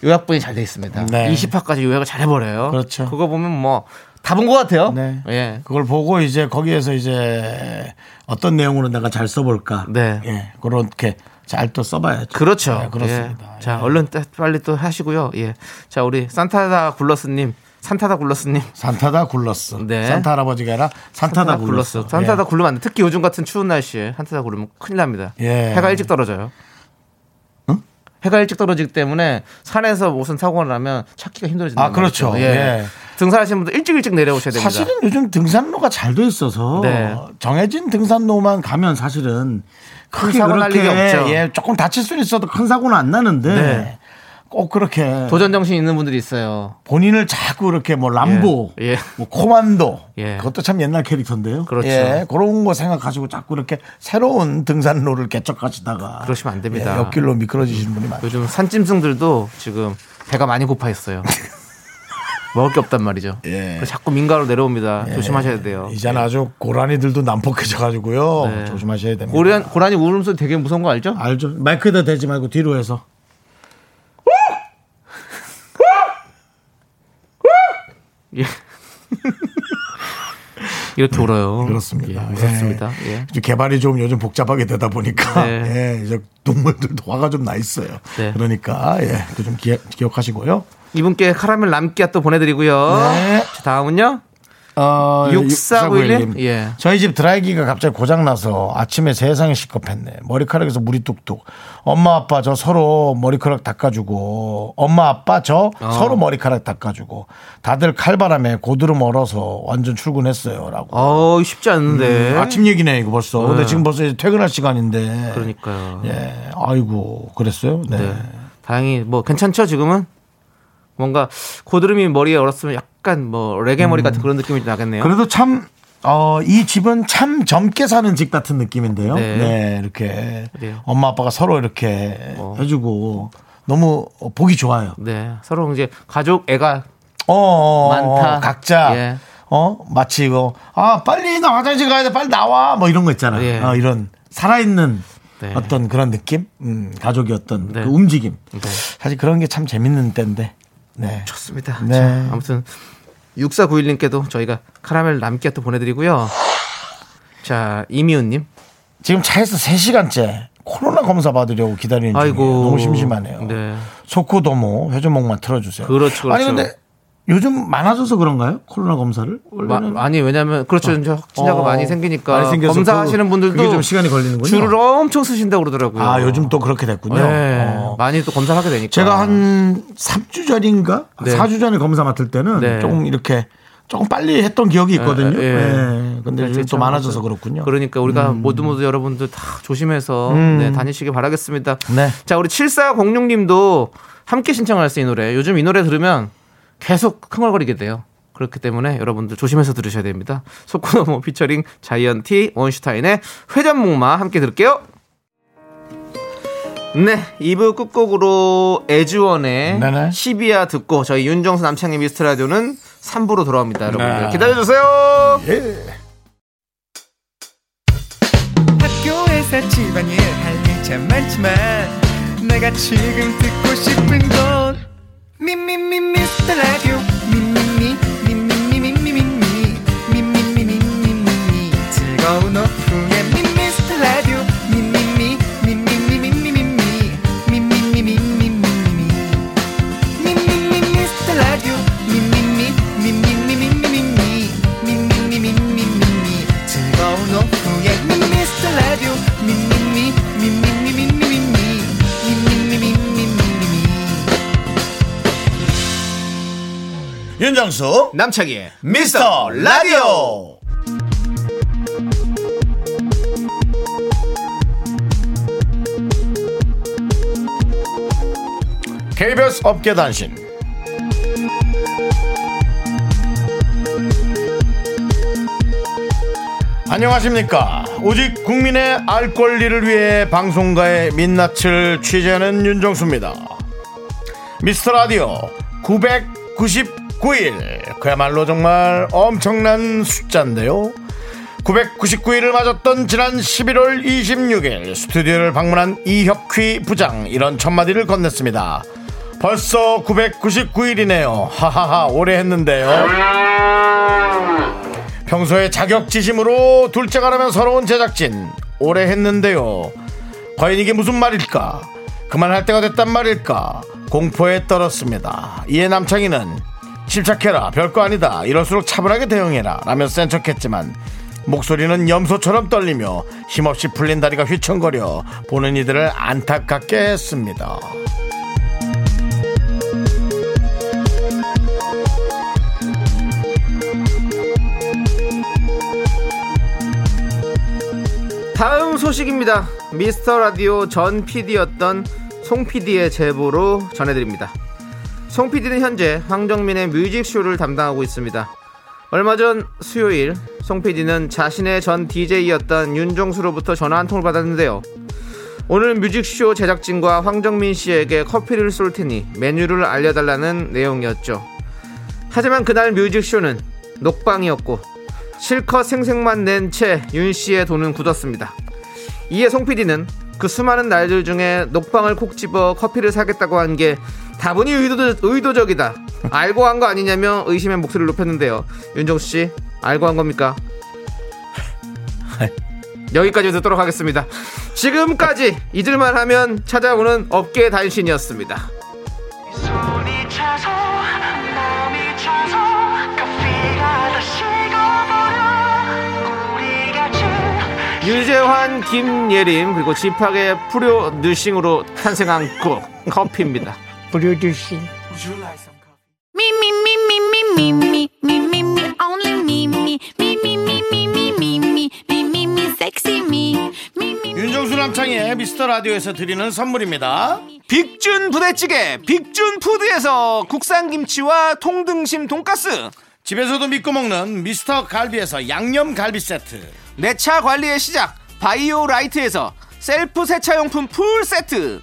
요약본이 잘 돼 있습니다. 네. 20화까지 요약을 잘 해버려요. 그렇죠. 그거 보면 뭐 다 본 것 같아요. 네. 예. 그걸 보고 이제 거기에서 이제 어떤 내용으로 내가 잘 써볼까. 네. 예. 그렇게 잘 또 써봐야죠. 그렇죠. 네, 그렇습니다. 예. 자, 예. 얼른 따- 빨리 또 하시고요. 예. 자, 우리 산타다 굴러스님, 산타다 굴러스님. 산타다 굴렀어. 네. 산타 할아버지가 아니라 산타다. 산타다 예. 굴르면 안 돼. 특히 요즘 같은 추운 날씨에 산타다 굴르면 큰일 납니다. 예. 해가 일찍 떨어져요. 응? 해가 일찍 떨어지기 때문에 산에서 무슨 사고가 나면 찾기가 힘들어진다. 아, 그렇죠. 예. 등산하시는 분들 일찍 일찍 내려오셔야 됩니다. 사실은 요즘 등산로가 잘 돼 있어서 네. 정해진 등산로만 가면 사실은 크게 사고 날 일이 없죠. 예, 조금 다칠 수는 있어도 큰 사고는 안 나는데 네. 꼭 그렇게 도전 정신 있는 분들이 있어요. 본인을 자꾸 이렇게 뭐 람보, 예. 예. 뭐 코만도, 예. 그것도 참 옛날 캐릭터인데요. 그렇죠. 예, 그런 거 생각하시고 자꾸 이렇게 새로운 등산로를 개척하시다가 그러시면 안 됩니다. 예, 옆길로 미끄러지시는 분이 많아요. 요즘 산짐승들도 지금 배가 많이 고파 있어요. 먹을 게 없단 말이죠. 예. 자꾸 민가로 내려옵니다. 조심하셔야 돼요. 이제는 아주 고라니들도 난폭해져가지고요. 네. 조심하셔야 됩니다. 고라니, 고라니 울음소리 되게 무서운 거 알죠? 알죠? 마이크에다 대지 말고 뒤로 해서. 예. 이렇게 울어요. 그렇습니다. 예, 무섭습니다. 예. 좀 개발이 좀 요즘 복잡하게 되다 보니까 네. 예, 이제 동물들도 화가 좀 나 있어요. 네. 그러니까 예, 그좀 기억하시고요. 이분께 카라멜 남기야 또 보내드리고요. 네. 자, 다음은요. 어, 6491님? 6491님. 예. 저희 집 드라이기가 갑자기 고장나서 아침에 세상에 시겁했네. 머리카락에서 물이 뚝뚝. 엄마, 아빠 저 서로 머리카락 닦아주고, 엄마, 아빠 저 어. 서로 머리카락 닦아주고, 다들 칼바람에 고드름 얼어서 완전 출근했어요. 라고. 어 쉽지 않은데. 음, 아침 얘기네, 이거 벌써. 근데 네. 지금 벌써 이제 퇴근할 시간인데. 그러니까요. 예. 아이고, 그랬어요? 네. 네. 다행히 뭐 괜찮죠 지금은? 뭔가 고드름이 머리에 얼었으면 약간 뭐 레게 머리 같은 그런 느낌이 나겠네요. 음. 그래도 참, 어, 이 집은 참 젊게 사는 집 같은 느낌인데요. 네. 네. 이렇게. 그래요. 엄마 아빠가 서로 이렇게 어. 해주고 너무 보기 좋아요. 네. 서로 이제 가족 애가 어, 어, 어, 많다. 각자. 예. 어, 마치 이거, 아, 빨리 나 화장실 가야 돼. 빨리 나와. 뭐 이런 거 있잖아. 예. 어, 이런 살아있는 네. 어떤 그런 느낌? 음, 가족의 어떤 네. 그 움직임. 네. 사실 그런 게 참 재밌는 때인데. 네. 좋습니다. 네. 자, 아무튼 6491님께도 저희가 카라멜 남게 또 보내드리고요. 자, 이미훈님. 지금 차에서 3시간째 코로나 검사 받으려고 기다리는 중이에요. 너무 심심하네요. 네. 소코도모 회전목만 틀어주세요. 그렇죠, 아니 그렇죠. 근데 요즘 많아져서 그런가요? 코로나 검사를? 원래는 마- 아니 왜냐면 그렇죠 이제 확진자가 어, 많이 생기니까 많이 생겨서 검사하시는 그- 분들도 그게 좀 시간이 걸리는군요. 줄을 엄청 쓰신다고 그러더라고요. 아 요즘 또 그렇게 됐군요. 네, 어. 많이 또 검사를 하게 되니까. 제가 한 3주 전인가? 네. 4주 전에 검사 맡을 때는 네. 조금 이렇게 조금 빨리 했던 기억이 있거든요. 예, 예. 네. 근데 네, 요즘 또참 많아져서. 그렇군요. 그러니까 우리가 모두 모두 여러분들 다 조심해서 네, 다니시길 바라겠습니다. 네. 자, 우리 7406 님도 함께 신청할 수 있는 노래. 요즘 이 노래 들으면 계속 흥얼거리게 돼요. 그렇기 때문에 여러분들 조심해서 들으셔야 됩니다. 소코노모 피처링 자이언티 원슈타인의 회전목마 함께 들을게요. 네, 2부 끝곡으로 애주원의 네네. 12야 듣고 저희 윤정수 남창희 미스터 라디오는 3부로 돌아옵니다, 여러분들. 네. 기다려주세요! 예. 학교에서 집안일 할일참 많지만 내가 지금 듣고 싶은 건 미미미 미스터 라디오 윤정수 남창희의 미스터 라디오. KBS 업계 단신. 안녕하십니까. 오직 국민의 알 권리를 위해 방송가의 민낯을 취재하는 윤정수입니다. 미스터 라디오 999일. 그야말로 정말 엄청난 숫자인데요. 999일을 맞았던 지난 11월 26일 스튜디오를 방문한 이혁휘 부장 이런 첫마디를 건넸습니다. 벌써 999일이네요. 하하하 오래 했는데요. 평소에 자격지심으로 둘째가라면 서러운 제작진 오래 했는데요. 과연 이게 무슨 말일까? 그만할 때가 됐단 말일까? 공포에 떨었습니다. 이에 남창희는 침착해라 별거 아니다 이럴수록 차분하게 대응해라 라며 센 척했지만 목소리는 염소처럼 떨리며 힘없이 풀린 다리가 휘청거려 보는 이들을 안타깝게 했습니다. 다음 소식입니다. 미스터 라디오 전 PD였던 송 PD의 제보로 전해드립니다. 송 PD는 현재 황정민의 뮤직쇼를 담당하고 있습니다. 얼마 전 수요일 송 PD는 자신의 전 DJ였던 윤종수로부터 전화 한 통을 받았는데요. 오늘 뮤직쇼 제작진과 황정민 씨에게 커피를 쏠 테니 메뉴를 알려달라는 내용이었죠. 하지만 그날 뮤직쇼는 녹방이었고 실컷 생색만 낸 채 윤 씨의 돈은 굳었습니다. 이에 송 PD는 그 수많은 날들 중에 녹방을 콕 집어 커피를 사겠다고 한 게 다분히 의도, 의도 적이다. 알고 한 거 아니냐며 의심의 목소리를 높였는데요. 윤정수 씨, 알고 한 겁니까? 여기까지 듣도록 하겠습니다. 지금까지 잊을만 하면 찾아오는 업계 단신이었습니다. 손이 차서 몸이 차서 커피가 다 식어버려 우리 같이 유재환, 김예림 그리고 지팍의 프로 느싱으로 탄생한 곡 커피입니다. 불려주신 윤정수 남창의 미스터 라디오에서 드리는 선물입니다. 빅준 부대찌개 빅준 푸드에서 국산 김치와 통등심 돈가스. 집에서도 믿고 먹는 미스터 갈비에서 양념 갈비 세트. 내 차 관리의 시작 바이오 라이트에서 셀프 세차용품 풀 세트.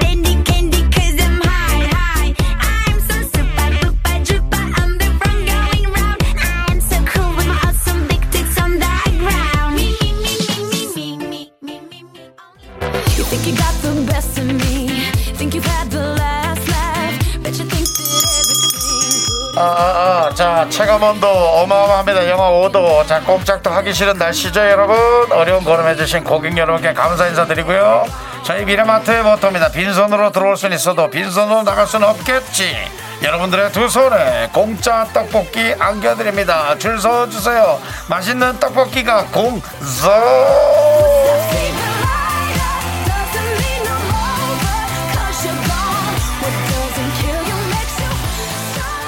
아, 아, 아, 자, 체감온도 어마어마합니다. 영하 5도. 자, 꼼짝도 하기 싫은 날씨죠, 여러분. 어려운 걸음해주신 고객 여러분께 감사 인사드리고요. 저희 미래마트의 모토입니다. 빈손으로 들어올 수는 있어도 빈손으로 나갈 수는 없겠지. 여러분들의 두 손에 공짜 떡볶이 안겨드립니다. 줄 서주세요. 맛있는 떡볶이가 공서.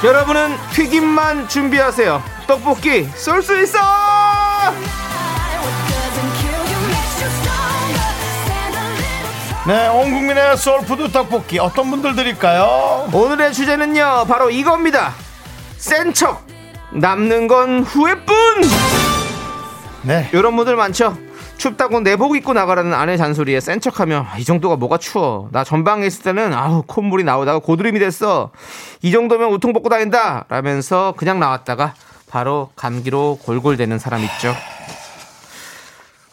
여러분은 튀김만 준비하세요. 떡볶이 쏠 수 있어. 네, 온 국민의 소울푸드 떡볶이 어떤 분들 드릴까요? 오늘의 주제는요 바로 이겁니다. 센 척 남는 건 후회뿐! 네, 이런 분들 많죠 춥다고 내복 입고 나가라는 아내 잔소리에 센 척하며 아, 이 정도가 뭐가 추워. 나 전방에 있을 때는 아우 콧물이 나오다가 고드름이 됐어. 이 정도면 우통 벗고 다닌다. 라면서 그냥 나왔다가 바로 감기로 골골대는 사람 있죠.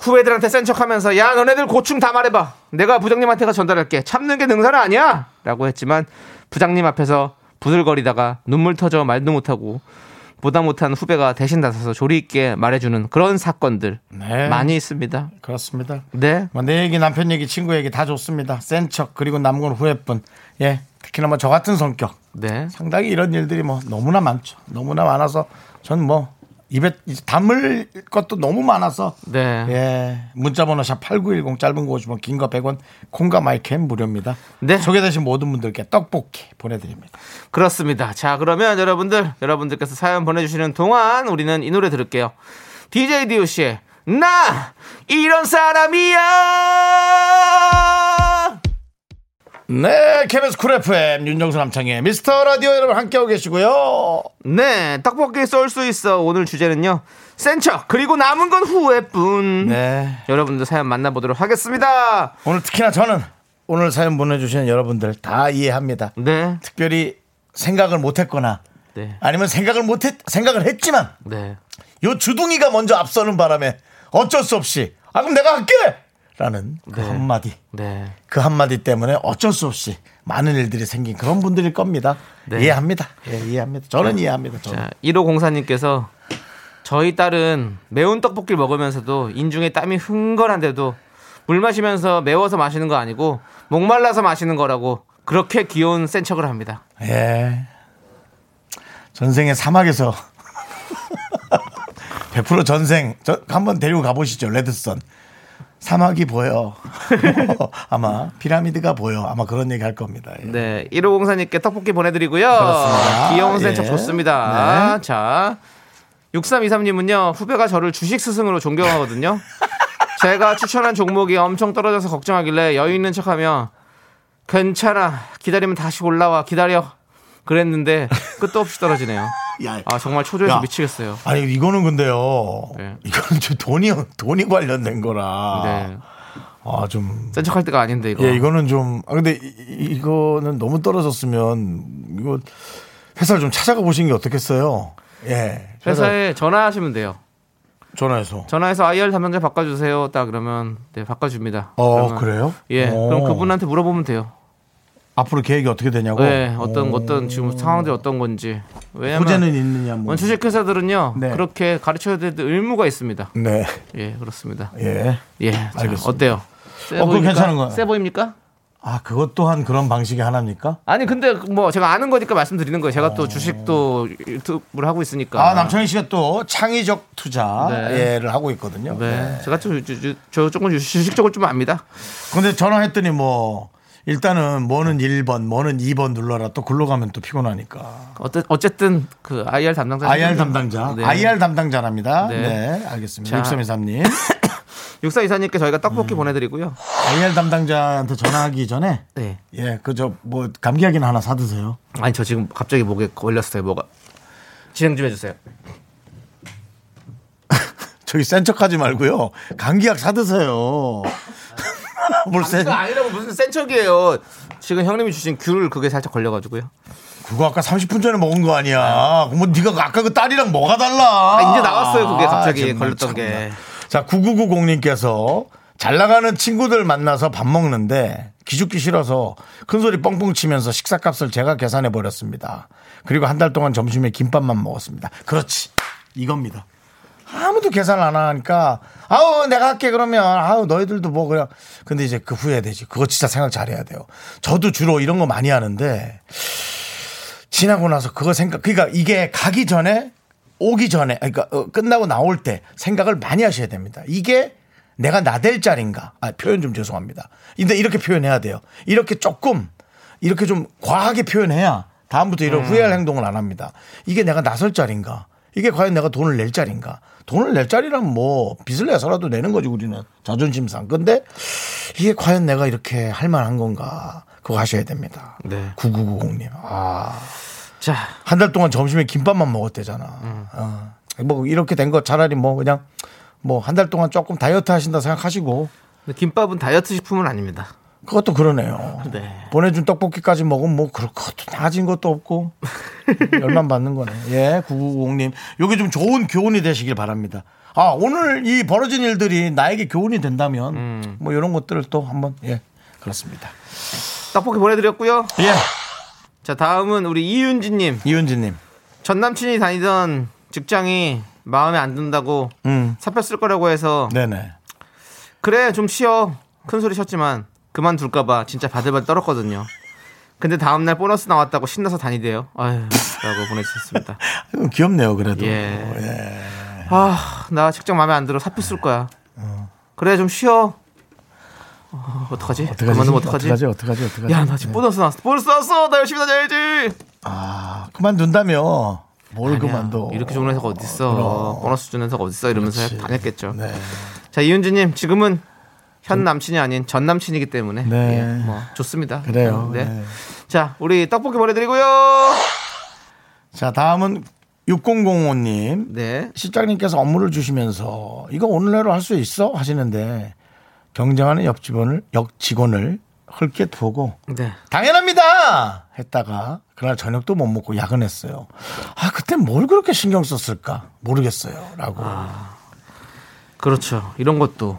후배들한테 센 척하면서 야 너네들 고충 다 말해봐. 내가 부장님한테가 전달할게. 참는 게 능사는 아니야. 라고 했지만 부장님 앞에서 부들거리다가 눈물 터져 말도 못하고 보다 못한 후배가 대신 나서서 조리 있게 말해주는 그런 사건들 네. 많이 있습니다. 그렇습니다. 네. 뭐 내 얘기, 남편 얘기, 친구 얘기 다 좋습니다. 센 척, 그리고 남은 건 후회뿐. 예. 특히나 뭐 저 같은 성격. 네. 상당히 이런 일들이 뭐 너무나 많죠. 너무나 많아서 전 뭐 입에 담을 것도 너무 많아서 네. 예. 문자 번호 샵 8910 짧은 거 50원, 긴 거 100원, 콩과 마이캠 무료입니다. 네. 소개되신 모든 분들께 떡볶이 보내 드립니다. 그렇습니다. 자, 그러면 여러분들, 여러분들께서 사연 보내 주시는 동안 우리는 이 노래 들을게요. DJ DOC의 나! 이런 사람이야! 네. KBS 쿨 FM 윤정수 남창희의 미스터 라디오 여러분 함께하고 계시고요. 네, 떡볶이 쏠 수 있어. 오늘 주제는요. 센척, 그리고 남은 건 후회뿐. 네. 여러분들 사연 만나보도록 하겠습니다. 오늘 특히나 저는 오늘 사연 보내주시는 여러분들 다 이해합니다. 네. 특별히 생각을 못했거나 네. 아니면 생각을 못했 생각을 했지만 네. 요 주둥이가 먼저 앞서는 바람에 어쩔 수 없이 아 그럼 내가 할게 라는 그 네. 한마디 네. 그 한마디 때문에 어쩔 수 없이 많은 일들이 생긴 그런 분들일 겁니다. 네. 이해합니다. 예, 이해합니다. 저는 이해합니다. 저는. 자, 1호 공사님께서 저희 딸은 매운 떡볶이를 먹으면서도 인중에 땀이 흥건한데도 물 마시면서 매워서 마시는 거 아니고 목말라서 마시는 거라고 그렇게 귀여운 센 척을 합니다. 예. 전생에 사막에서 100% 전생 저 한번 데리고 가보시죠 레드선 사막이 보여 아마 피라미드가 보여 아마 그런 얘기 할 겁니다 예. 네, 1호 공사님께 떡볶이 보내드리고요. 그렇습니다. 귀여운 센척 예. 좋습니다. 네. 자, 6323님은요, 후배가 저를 주식 스승으로 존경하거든요. 제가 추천한 종목이 엄청 떨어져서 걱정하길래 여유 있는 척 하며 괜찮아 기다리면 다시 올라와 기다려 그랬는데 끝도 없이 떨어지네요. 야, 아 정말 초조해서 야. 미치겠어요. 아니 이거는 근데요 네. 이거는 좀 돈이 돈이 관련된 거라 네, 아좀 센 척할 때가 아닌데 이거. 예, 이거는 좀, 아, 근데 이, 이거는 너무 떨어졌으면, 이거 회사를 좀 찾아가 보시는 게 어떻겠어요? 예. 회사 회사에 전화하시면 돼요. 전화해서. 전화해서 IR 담당자 바꿔주세요. 딱 그러면 네 바꿔줍니다. 어, 그래요? 예, 오. 그럼 그분한테 물어보면 돼요. 앞으로 계획이 어떻게 되냐고? 네, 어떤 오. 어떤 지금 상황들이 어떤 건지. 왜냐면 호재는 있느냐, 뭐. 주식 회사들은요 네. 그렇게 가르쳐야 될 의무가 있습니다. 네. 예, 그렇습니다. 예. 예, 자, 알겠습니다. 어때요? 세 어, 보입니까? 괜찮은 거예요. 세 보입니까? 아, 그것 또한 그런 방식이 하나입니까? 아니 근데 뭐 제가 아는 거니까 말씀드리는 거예요. 제가 또 주식도 유튜브를 하고 있으니까. 아, 남창희 씨가 또 창의적 투자를 네. 하고 있거든요. 네, 제가 좀 유- 유- 저 조금 주식 쪽을 좀 압니다. 근데 전화했더니 뭐, 일단은 뭐는 1번, 뭐는 2번 눌러라. 또 글로 가면 또 피곤하니까. 어때, 어쨌든 그 IR 담당자 IR 담당자. 네. IR 담당자랍니다. 네. 네, 알겠습니다. 자. 6323님. 육사 이사님께 저희가 떡볶이 보내드리고요. IR 담당자한테 전화하기 전에 네. 예, 그 저 뭐 감기약이나 하나 사 드세요. 아니 저 지금 갑자기 목에 걸렸어요. 뭐가 진행 좀 해주세요. 저기 센 척하지 말고요. 감기약 사 드세요. 뭘 센? 그거 아니라고 무슨 센 척이에요. 지금 형님이 주신 귤을 그게 살짝 걸려가지고요. 그거 아까 30분 전에 먹은 거 아니야. 뭐 네가 아까 그 딸이랑 뭐가 달라? 아, 이제 나왔어요. 그게 갑자기 정말 걸렸던 게. 자, 9990님께서 잘 나가는 친구들 만나서 밥 먹는데 기죽기 싫어서 큰 소리 뻥뻥 치면서 식사값을 제가 계산해 버렸습니다. 그리고 한 달 동안 점심에 김밥만 먹었습니다. 그렇지. 이겁니다. 아무도 계산 안 하니까 아우 내가 할게 그러면. 아우 너희들도 뭐 그래 근데 이제 그 후회되지. 그거 진짜 생각 잘해야 돼요. 저도 주로 이런 거 많이 하는데 지나고 나서 그거 생각 그러니까 이게 가기 전에 오기 전에 그러니까 어, 끝나고 나올 때 생각을 많이 하셔야 됩니다. 이게 내가 나댈 자리인가? 아 표현 좀 죄송합니다. 근데 이렇게 표현해야 돼요. 이렇게 조금 이렇게 좀 과하게 표현해야 다음부터 이런 후회할 행동을 안 합니다. 이게 내가 나설 자리인가 이게 과연 내가 돈을 낼 자리인가? 돈을 낼 자리라면 뭐 빚을 내서라도 내는 거지 우리는. 자존심 상. 근데 이게 과연 내가 이렇게 할 만한 건가? 그거 하셔야 됩니다. 네. 9990님. 아. 자, 한 달 동안 점심에 김밥만 먹었대잖아. 어. 뭐 이렇게 된 거 차라리 뭐 그냥 뭐 한 달 동안 조금 다이어트 하신다 생각하시고. 김밥은 다이어트 식품은 아닙니다. 그것도 그러네요. 네. 보내준 떡볶이까지 먹으면 뭐 그럴 것도 나아진 것도 없고 열만 받는 거네. 예, 9990님 여기 좀 좋은 교훈이 되시길 바랍니다. 아 오늘 이 벌어진 일들이 나에게 교훈이 된다면 뭐 이런 것들을 또 한번 예 그렇습니다. 떡볶이 보내드렸고요. 예, 자, 다음은 우리 이윤지님. 이은지님. 전 남친이 다니던 직장이 마음에 안 든다고 음, 사표 쓸 거라고 해서 네네. 그래 좀 쉬어 큰 소리 쳤지만 그만둘까봐 진짜 바들바들 떨었거든요. 근데 다음날 보너스 나왔다고 신나서 다니대요. 아유, 라고 보내주셨습니다. 귀엽네요 그래도. 예. 예. 아, 나 직장 마음에 안 들어 사표 쓸 거야. 그래 좀 쉬어. 어, 어떡하지? 어떡하지? 그만두면 어떡하지? 어떡하지? 어떡하지? 어떡하지? 야, 나 지금 보너스 나왔어. 보너스 나왔어. 나 열심히 다녀야지. 아, 그만둔다며. 뭘 아니야, 그만둬. 이렇게 좋은 회사가 어딨어. 그럼. 보너스 주는 회사가 어딨어. 이러면서 그렇지. 다녔겠죠. 네. 자, 이윤주님, 지금은 현 남친이 아닌 전 남친이기 때문에. 네. 예, 뭐, 좋습니다. 그래요. 네. 네. 자, 우리 떡볶이 보내드리고요. 자, 다음은 6005님. 네. 실장님께서 업무를 주시면서 이거 오늘 내로 할 수 있어? 하시는데 경쟁하는 옆 직원을, 옆 직원을 헐게 두고 네. 당연합니다! 했다가 그날 저녁도 못 먹고 야근했어요. 아, 그때 뭘 그렇게 신경 썼을까? 모르겠어요. 라고. 그렇죠. 이런 것도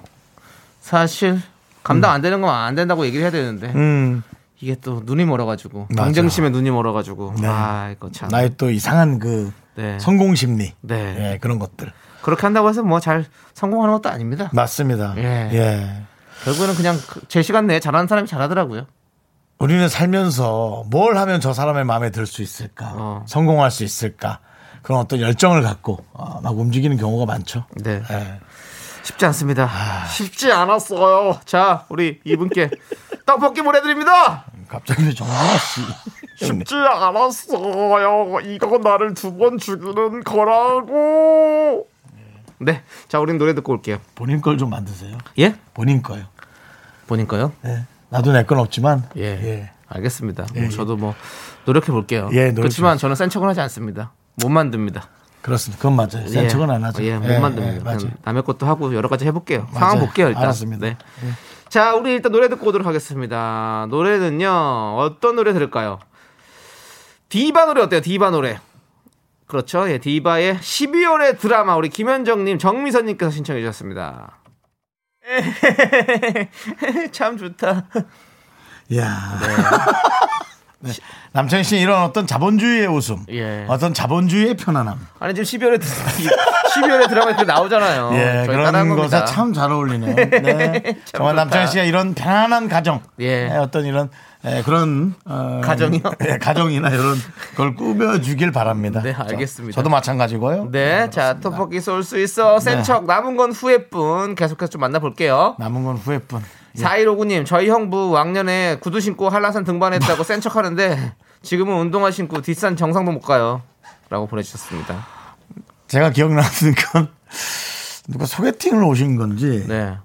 사실 감당 안 되는 건 안 된다고 얘기를 해야 되는데 음, 이게 또 눈이 멀어가지고 맞아. 경쟁심에 눈이 멀어가지고 네. 아 이거 참 나의 또 이상한 그 네. 성공 심리. 네. 예, 그런 것들. 그렇게 한다고 해서 뭐 잘 성공하는 것도 아닙니다. 맞습니다. 예. 예. 결국에는 그냥 그제 시간 내에 잘하는 사람이 잘하더라고요. 우리는 살면서 뭘 하면 저 사람의 마음에 들 수 있을까? 어. 성공할 수 있을까? 그런 어떤 열정을 갖고 어, 막 움직이는 경우가 많죠. 네. 예. 쉽지 않습니다. 아. 쉽지 않았어요. 자, 우리 이분께 떡볶이 보내드립니다. 갑자기 왜 정준하 씨. 쉽지 않았어요. 이거 나를 두 번 죽이는 거라고. 네. 자, 우린 노래 듣고 올게요. 본인 걸 좀 만드세요. 예? 본인 거요. 본인 거요? 예. 나도 내 건 없지만. 예. 예. 알겠습니다. 뭐 예, 예. 저도 뭐 노력해 볼게요. 예, 그렇지만 좀 저는 센 척은 하지 않습니다. 못 만듭니다. 그렇습니다. 그건 맞아요. 센 척은 안 하죠. 예, 못 만듭니다. 맞아요. 그냥 남의 것도 하고 여러 가지 해볼게요. 맞아요. 상황 볼게요 일단. 알았습니다. 네. 자, 우리 일단 노래 듣고 오도록 하겠습니다. 노래는요 어떤 노래 들을까요? 디바 노래 어때요? 디바 노래. 그렇죠. 예, 디바의 12월의 드라마 우리 김현정님, 정미선님께서 신청해 주셨습니다. 참 좋다. 이야. 네. 남창희 씨 이런 어떤 자본주의의 웃음. 예. 어떤 자본주의의 편안함. 아니 지금 12월에 12월에 드라마 그 나오잖아요. 예, 그런. 것에 참 잘 어울리네요. 네. 정말 좋다. 남창희 씨가 이런 편안한 가정, 예. 네, 어떤 이런 예, 그런 어, 가정이요? 예, 가정이나 이런 걸 꾸며주길 바랍니다. 네, 저- 알겠습니다. 저 도 마찬가지고요. 네, 자 떡볶이 쏠 수 있어. 센 네. 척 남은 건 후회뿐. 계속해서 좀 만나볼게요. 남은 건 후회뿐. 예. 4159님, 저희 형부 왕년에 구두 신고 한라산 등반했다고 센 척 하는데 지금은 운동화 신고 뒷산 정상도 못 가요. 라고 보내주셨습니다. 제가 기억나는 건 누가 소개팅을 오신 건지 네.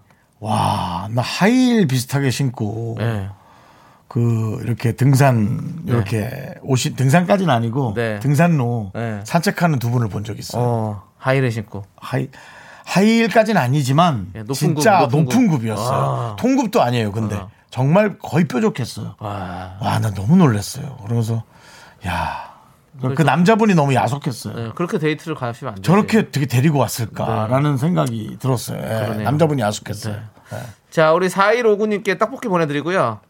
와, 나 하이힐 비슷하게 신고 네. 그 이렇게 등산 이렇게 옷이 등산까지는 아니고 네. 등산로 네. 산책하는 두 분을 본 적 있어요. 어, 하이힐 신고. 하이 하이힐까지는 아니지만 예, 높은 진짜 굽, 높은 높은, 굽. 굽이었어요. 아. 통굽도 아니에요. 근데 아. 정말 거의 뾰족했어요. 와. 와, 나 너무 놀랐어요. 그러면서 야, 그 남자분이 너무 야속했어요. 네, 그렇게 데이트를 가시면 안 돼요. 저렇게 어떻게 데리고 왔을까라는 생각이 들었어요. 예, 그러네요. 남자분이 야속했어요. 예. 자, 우리 4159님께 떡볶이 보내드리고요.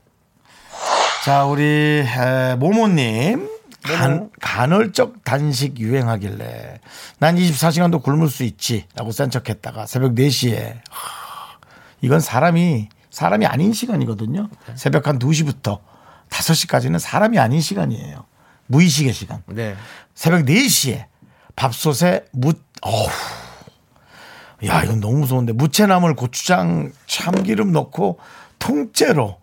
자, 우리 에, 모모님. 간, 간헐적 단식 유행하길래 난 24시간도 굶을 수 있지 라고 센 척했다가 새벽 4시에 이건 사람이 사람이 아닌 시간이거든요 새벽 한 2시부터 5시까지는 사람이 아닌 시간이에요 무의식의 시간 네. 새벽 4시에 밥솥에 무, 어우. 야, 이건 너무 무서운데. 무채나물, 고추장, 참기름 넣고 통째로.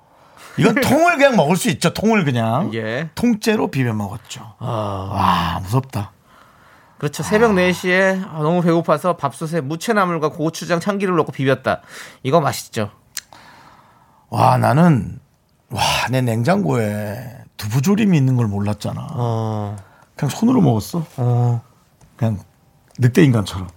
이건 통을 그냥 먹을 수 있죠. 통을 그냥. 예. 통째로 비벼 먹었죠. 와, 무섭다. 그렇죠. 새벽 4시에 아, 너무 배고파서 밥솥에 무채나물과 고추장, 참기름을 넣고 비볐다. 이거 맛있죠. 와, 나는, 와, 내 냉장고에 두부조림이 있는 걸 몰랐잖아. 어. 그냥 손으로 먹었어. 어. 그냥 늑대 인간처럼.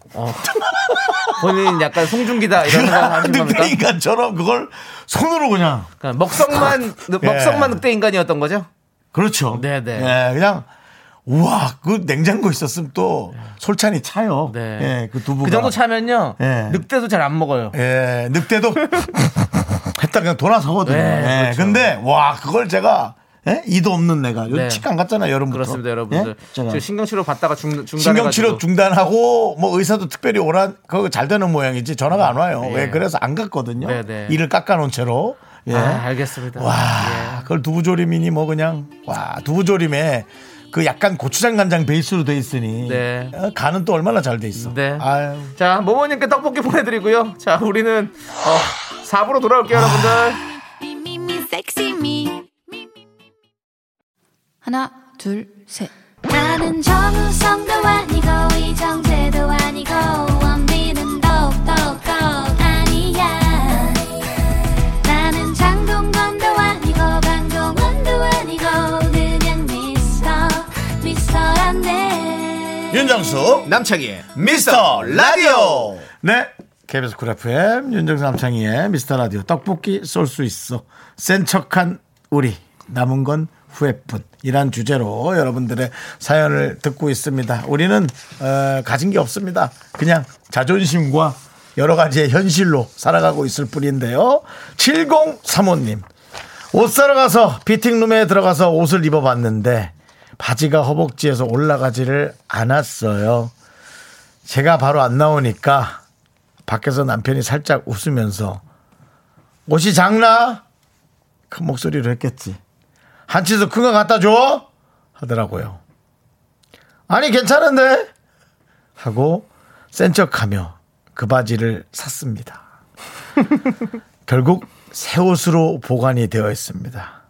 본인 약간 송중기다 이런 생각 하신 겁니까? 늑대인간처럼 그걸 손으로 그냥. 그러니까 먹성만 예. 먹성만 늑대 인간이었던 거죠? 그렇죠. 네 네. 예, 그냥 우와 그 냉장고 있었으면 또 솔찬이 차요. 네. 예, 그 두부가. 그 정도 차면요. 예. 늑대도 잘 안 먹어요. 예, 늑대도 했다 그냥 돌아서거든요. 네, 예, 그렇죠. 근데 와 그걸 제가 예? 이도 없는 내가 요 네. 치과 안 갔잖아요 여름부터. 그렇습니다, 여러분들. 예? 신경치료 받다가 중, 중단해가지고 신경치료 중단하고 뭐 의사도 특별히 오란 그거 잘 되는 모양이지 전화가 안 와요. 예. 왜 그래서 안 갔거든요. 네, 네. 이를 깎아놓은 채로. 예. 아, 알겠습니다. 와, 예. 그걸 두부조림이니 뭐 그냥 와 두부조림에 그 약간 고추장 간장 베이스로 돼 있으니 네. 어, 간은 또 얼마나 잘 돼 있어. 네. 아유. 자, 모모님께 떡볶이 보내드리고요. 자, 우리는 어, 4부로 돌아올게요, 여러분들. 하나, 둘, 셋. 나는 정우성도 아니고 이정재도 아니고 원빈은 더욱더 아니야 나는 장동건도 아니고 강동원도 아니고 그냥 미스터 미스터란데 윤정수 남창희의 미스터 라디오. 네. KBS 쿨 FM 윤정수 남창희의 미스터 라디오 떡볶이 쏠 수 있어. 센 척한 우리 남은 건 후회뿐 이란 주제로 여러분들의 사연을 듣고 있습니다. 우리는 어, 가진 게 없습니다. 그냥 자존심과 여러 가지의 현실로 살아가고 있을 뿐인데요. 7035님 옷 사러 가서 피팅룸에 들어가서 옷을 입어봤는데 바지가 허벅지에서 올라가지를 않았어요. 제가 바로 안 나오니까 밖에서 남편이 살짝 웃으면서 옷이 작나? 큰 목소리로 했겠지. 한치도 큰거 갖다 줘? 하더라고요. 아니, 괜찮은데? 하고 센 척하며 그 바지를 샀습니다. 결국 새 옷으로 보관이 되어 있습니다.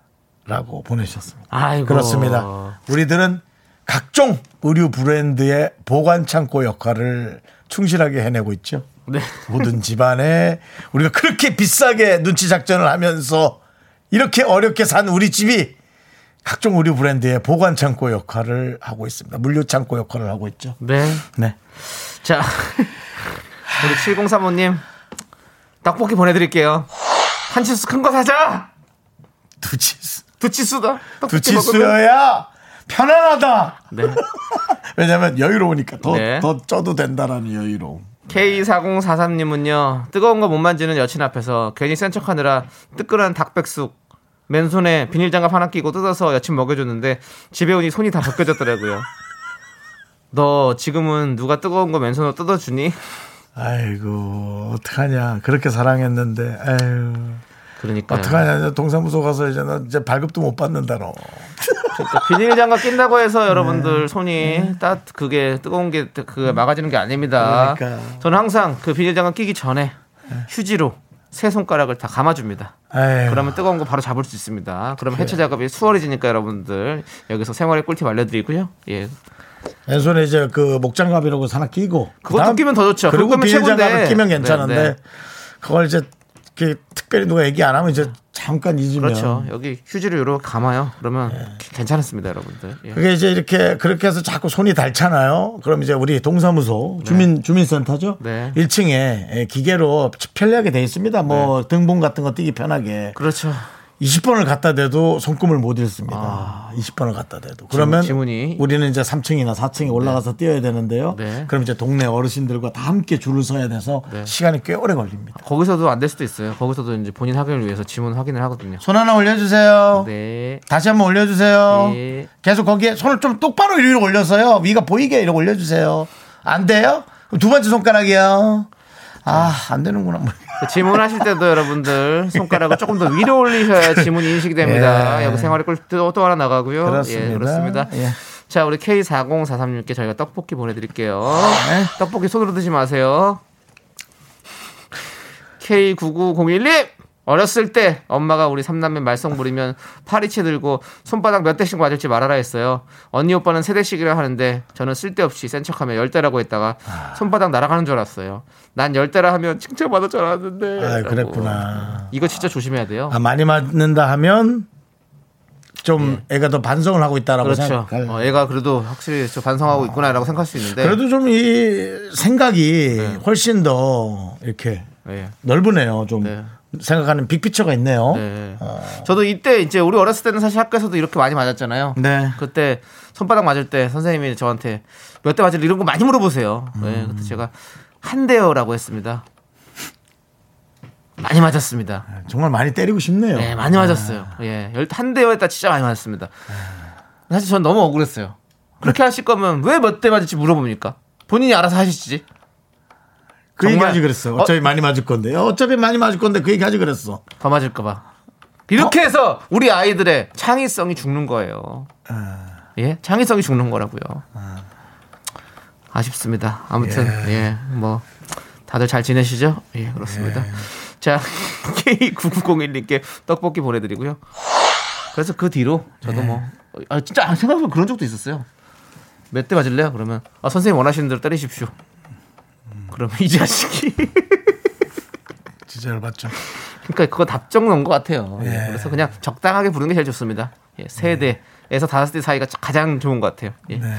라고 보내주셨습니다. 아이고. 그렇습니다. 우리들은 각종 의류 브랜드의 보관 창고 역할을 충실하게 해내고 있죠. 네. 모든 집안에 우리가 그렇게 비싸게 눈치 작전을 하면서 이렇게 어렵게 산 우리 집이 각종 의류 브랜드의 보관 창고 역할을 하고 있습니다. 물류 창고 역할을 하고 있죠. 네. 네. 자, 우리 7035님 떡볶이 보내드릴게요. 한 치수 큰 거 사자. 두 치수. 두 치수다. 두. 치수여야 편안하다. 네. 왜냐면 여유로우니까 더, 네. 더 쪄도 된다라는 여유로움. K4043님은요 뜨거운 거 못 만지는 여친 앞에서 괜히 센 척하느라 뜨끈한 닭백숙 맨손에 비닐장갑 하나 끼고 뜯어서 여친 먹여줬는데 집에 오니 손이 다 벗겨졌더라고요. 너 지금은 누가 뜨거운 거 맨손으로 뜯어주니? 아이고 어떡하냐 그렇게 사랑했는데 아유 그러니까 어떡하냐 동사무소 가서 이제 너 이제 발급도 못 받는다 너 그러니까 비닐장갑 낀다고 해서 여러분들 손이 따 그게 뜨거운 게 그 막아지는 게 아닙니다. 그러니까. 저는 항상 그 비닐장갑 끼기 전에 휴지로 세 손가락을 다 감아줍니다. 아유. 그러면 뜨거운 거 바로 잡을 수 있습니다. 그러면 해체 작업이 수월해지니까 여러분들 여기서 생활의 꿀팁 알려드리고요. 예, 왼손에 이제 그 목장갑이라고 하나 끼고 그것도 그다음- 끼면 더 좋죠. 그리고 비닐장갑을. 끼면 괜찮은데 네, 네. 그걸 이제 이렇게 특별히 누가 얘기 안 하면 이제 잠깐 잊으면 그렇죠. 여기 휴지를 이렇게 감아요. 그러면 괜찮습니다, 여러분들. 예. 그게 이제 이렇게 그렇게 해서 자꾸 손이 닳잖아요. 그럼 이제 우리 동사무소 주민 주민센터죠. 네. 1층에 기계로 편리하게 돼 있습니다. 뭐 등본 같은 거 띄기 편하게. 그렇죠. 20번을 갖다 대도 손금을 못 읽습니다. 20번을 갖다 대도. 그러면 아. 지문이. 우리는 이제 3층이나 4층에 올라가서 뛰어야 되는데요. 네. 그럼 이제 동네 어르신들과 다 함께 줄을 서야 돼서 네. 시간이 꽤 오래 걸립니다. 거기서도 안 될 수도 있어요. 거기서도 이제 본인 확인을 위해서 지문 확인을 하거든요. 손 하나 올려주세요. 네. 다시 한번 올려주세요. 네. 계속 거기에 손을 좀 똑바로 위로 올려서요. 위가 보이게 이렇게 올려주세요. 안 돼요? 그럼 두 번째 손가락이요. 아, 안 되는구나. 그 질문하실 때도 여러분들 손가락을 조금 더 위로 올리셔야 지문이 인식이 됩니다. 예. 여기 생활의 꿀또 또 하나 나가고요. 그렇습니다. 예, 그렇습니다. 예. 자, 우리 K4043님께 저희가 떡볶이 보내드릴게요. 네. 떡볶이 손으로 드지 마세요. K9901님! 어렸을 때 엄마가 우리 삼남매 말썽 부리면 파리채 들고 손바닥 몇 대씩 맞을지 말아라 했어요. 언니 오빠는 세 대씩이라 하는데 저는 쓸데없이 센 척하며 열 대라고 했다가 손바닥 날아가는 줄 알았어요. 난 열 대라 하면 칭찬받을 줄 알았는데. 아. 그랬구나. 이거 진짜 조심해야 돼요. 아, 많이 맞는다 하면 좀 애가 더 반성을 하고 있다라고 예. 그렇죠. 생각할. 어, 얘가 그래도 확실히 저 반성하고 있구나라고 생각할 수 있는데. 그래도 좀 이 생각이 네. 훨씬 더 이렇게 예. 넓으네요. 좀 네. 생각하는 빅피처가 있네요. 네. 저도 이때 이제 우리 어렸을 때는 사실 학교에서도 이렇게 많이 맞았잖아요. 네. 그때 손바닥 맞을 때 선생님이 저한테 몇 대 맞을 이런 거 많이 물어보세요. 네, 음. 그때 제가 한 대요라고 했습니다. 많이 맞았습니다. 정말 많이 때리고 싶네요. 네, 많이 맞았어요. 예, 열- 한 대요 했다 진짜 많이 맞았습니다. 사실 전 너무 억울했어요. 그렇게 하실 거면 왜 몇 대 맞을지 물어봅니까? 본인이 알아서 하시지. 그 정말- 얘기 하지 그랬어. 어차피 많이 맞을 건데. 어차피 많이 맞을 건데 그 얘기 하지 그랬어. 더 맞을까봐. 이렇게 해서 우리 아이들의 창의성이 죽는 거예요. 예, 창의성이 죽는 거라고요. 아쉽습니다. 아무튼 예, 뭐 다들 잘 지내시죠? 예, 그렇습니다. 자, K9901님께 떡볶이 보내드리고요. 그래서 그 뒤로 저도 뭐 아, 진짜 생각해보면 그런 적도 있었어요. 몇 대 맞을래요? 그러면 아, 선생님 원하시는 대로 때리십시오. 그러면 이 자식이 진짜 열받죠. 그러니까 그거 답정 넣은 것 같아요. 예. 그래서 그냥 적당하게 부르는 게 제일 좋습니다. 예, 세 대에서 다섯 대 사이가 가장 좋은 것 같아요. 예. 네.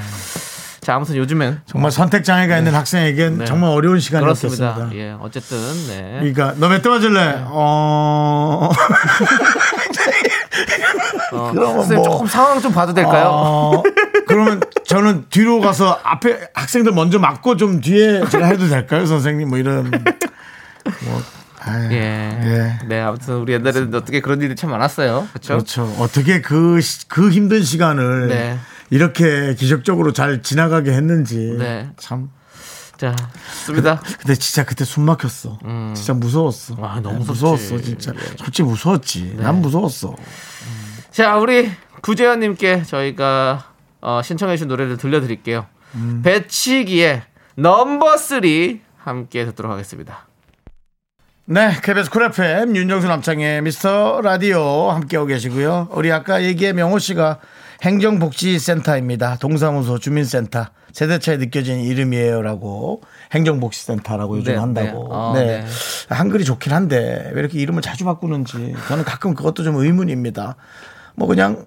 자, 아무튼 요즘엔 정말 선택 장애가 있는 학생에겐 네. 정말 어려운. 시간이었습니다. 예, 어쨌든 네. 그러니까 너 몇 대 맞을래? 어. 어, 그러면 선생님 뭐- 조금 상황 좀 봐도 될까요? 어, 그러면 저는 뒤로 가서 앞에 학생들 먼저 맞고 좀 뒤에 제가 해도 될까요, 선생님? 뭐 이런. 뭐, 아유, 예. 예. 네, 아무튼 우리 옛날에는 어떻게 그런 일이 참 많았어요. 그렇죠? 그렇죠. 어떻게 그, 시- 그 힘든 시간을 네. 이렇게 기적적으로 잘 지나가게 했는지. 네. 참. 자, 좋습니다. 근데 진짜 그때 숨 막혔어. 진짜 무서웠어. 음. 아, 너무 네. 무서웠어, 진짜. 솔직히 무서웠지. 난 무서웠어. 자, 우리 구재현님께 저희가 어, 신청해주신 노래를 들려드릴게요. 음. 배치기의 넘버 3 함께 듣도록 하겠습니다. 네, KBS 쿨 FM 윤정수 남창희의 미스터 라디오 함께하고 계시고요. 우리 아까 얘기의 명호 씨가 행정복지센터입니다. 동사무소 주민센터 세대 차이 느껴지는 이름이에요라고 행정복지센터라고 요즘 네, 한다고. 네. 아, 네. 네. 한글이 좋긴 한데 왜 이렇게 이름을 자주 바꾸는지 저는 가끔 그것도 좀 의문입니다. 뭐 그냥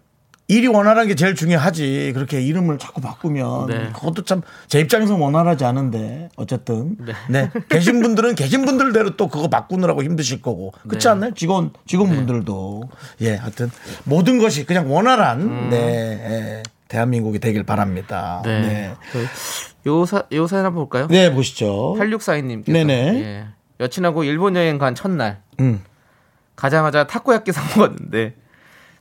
일이 원활한 게 제일 중요하지. 그렇게 이름을 자꾸 바꾸면 네. 그것도 참 제 입장에서 원활하지 않은데 어쨌든 네. 네. 계신 분들은 계신 분들대로 또 그거 바꾸느라고 힘드실 거고 그렇지 네. 않나요? 직원 직원분들도 예, 하여튼 모든 것이 그냥 원활한 네 예, 대한민국이 되길 바랍니다. 네. 네, 그, 요, 사, 요 사연 한번 볼까요? 네 보시죠. 8642님께서 네네. 예. 여친하고 일본 여행 간 첫날 음. 가자마자 타코야끼 사 먹었는데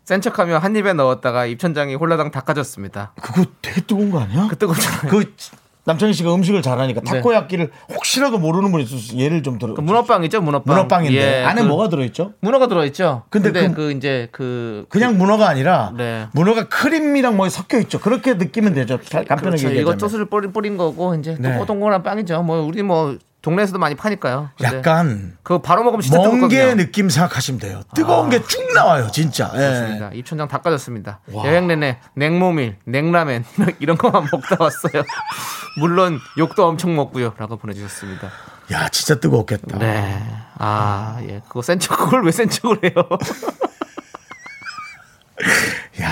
센 척하며 한 입에 넣었다가 입천장이 홀라당 닦아졌습니다. 그거 되게 뜨거운 거 아니야? 그 뜨겁잖아요. 그 남창희 씨가 음식을 잘하니까 네. 타코야끼를 혹시라도 모르는 분이 있어서 예를 좀 들어. 그 문어빵이죠, 문어빵. 문어빵인데 예, 안에 그 뭐가 들어있죠? 문어가 들어있죠. 근데 근데, 그- 그, 이제 그 그냥 문어가 아니라 네. 문어가 크림이랑 뭐 섞여 있죠. 그렇게 느끼면 되죠. 간편하게 그렇죠. 이거. 소스를 뿌린, 뿌린 거고 이제 네. 동글동글한 빵이죠. 뭐 우리 뭐 동네에서도 많이 파니까요. 약간 그거 바로 먹으면 진짜 멍게. 느낌 생각하시면 돼요. 뜨거운 게쭉 나와요, 진짜. 예. 그렇습니다. 입천장 닦아졌습니다. 여행 내내 냉모밀, 냉라멘 이런 것만 먹다 왔어요. 물론 욕도 엄청 먹고요. 라고 보내주셨습니다. 야, 진짜 뜨거웠겠다. 네. 아, 예. 그거 센 척, 그걸 왜 센 척을 해요? 야,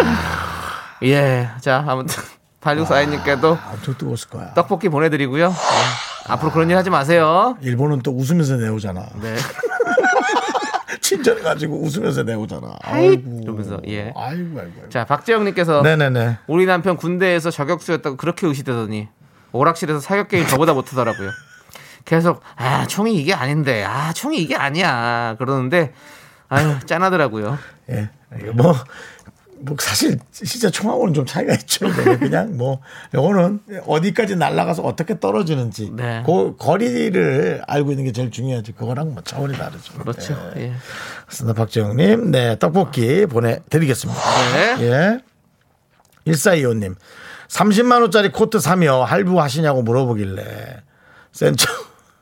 예. 자, 아무튼, 8642님께도 엄청 뜨거웠을 거야. 떡볶이 보내드리고요. 예. 앞으로 그런 일 하지 마세요. 일본은 또 웃으면서 내오잖아. 네. 친절해가지고 웃으면서 내오잖아. 아이고. 이러면서, 예. 아이고, 아이고. 아이고. 자, 박재영님께서 네네네. 우리 남편 군대에서 저격수였다고 그렇게 의시되더니 오락실에서 사격 게임 저보다 못하더라고요. 계속 아 총이 이게 아닌데 아 총이 이게 아니야 그러는데 아유 짠하더라고요. 예. 뭐, 뭐, 사실, 진짜 총하고는 좀 차이가 있죠. 네, 그냥 뭐, 요거는 어디까지 날아가서 어떻게 떨어지는지. 네. 그 거리를 알고 있는 게 제일 중요하지. 그거랑 뭐 차원이 다르죠. 그렇죠. 네. 예. 박재영님. 네, 떡볶이 보내드리겠습니다. 네. 예. 1425님. 30만 원짜리 코트 사며 할부 하시냐고 물어보길래, 센처,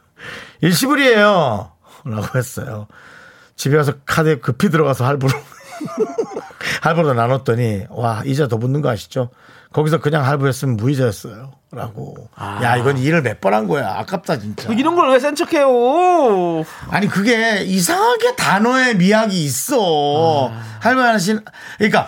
일시불이에요. 라고 했어요. 집에 와서 카드에 급히 들어가서 할부로, 할부로 나눴더니, 와, 이자 더 붙는 거 아시죠? 거기서 그냥 할부했으면 무이자였어요. 라고. 야, 이건 일을 몇 번 한 거야. 아깝다, 진짜. 이런 걸 왜 센 척해요? 아니 그게 이상하게 단어에 미학이 있어. 할머니신 그러니까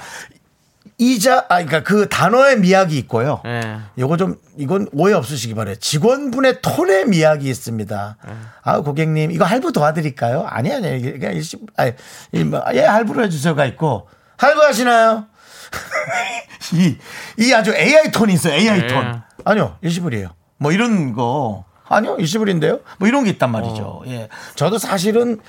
이자 아 그러니까 그 단어에 미학이 있고요. 예. 요거 좀 이건 오해 없으시기 바래요. 직원분의 톤에 미학이 있습니다. 아 고객님 이거 할부 도와드릴까요? 아니 아니 이게 그냥 일시 아니 이 뭐, 예 할부로 해주세요가 있고 할부 하시나요? 이, 이 아주 AI 톤이 있어요. AI 네. 톤. 아니요 일시불이에요. 뭐 이런 거 아니요 일시불인데요. 뭐 이런 게 있단 말이죠. 예, 저도 사실은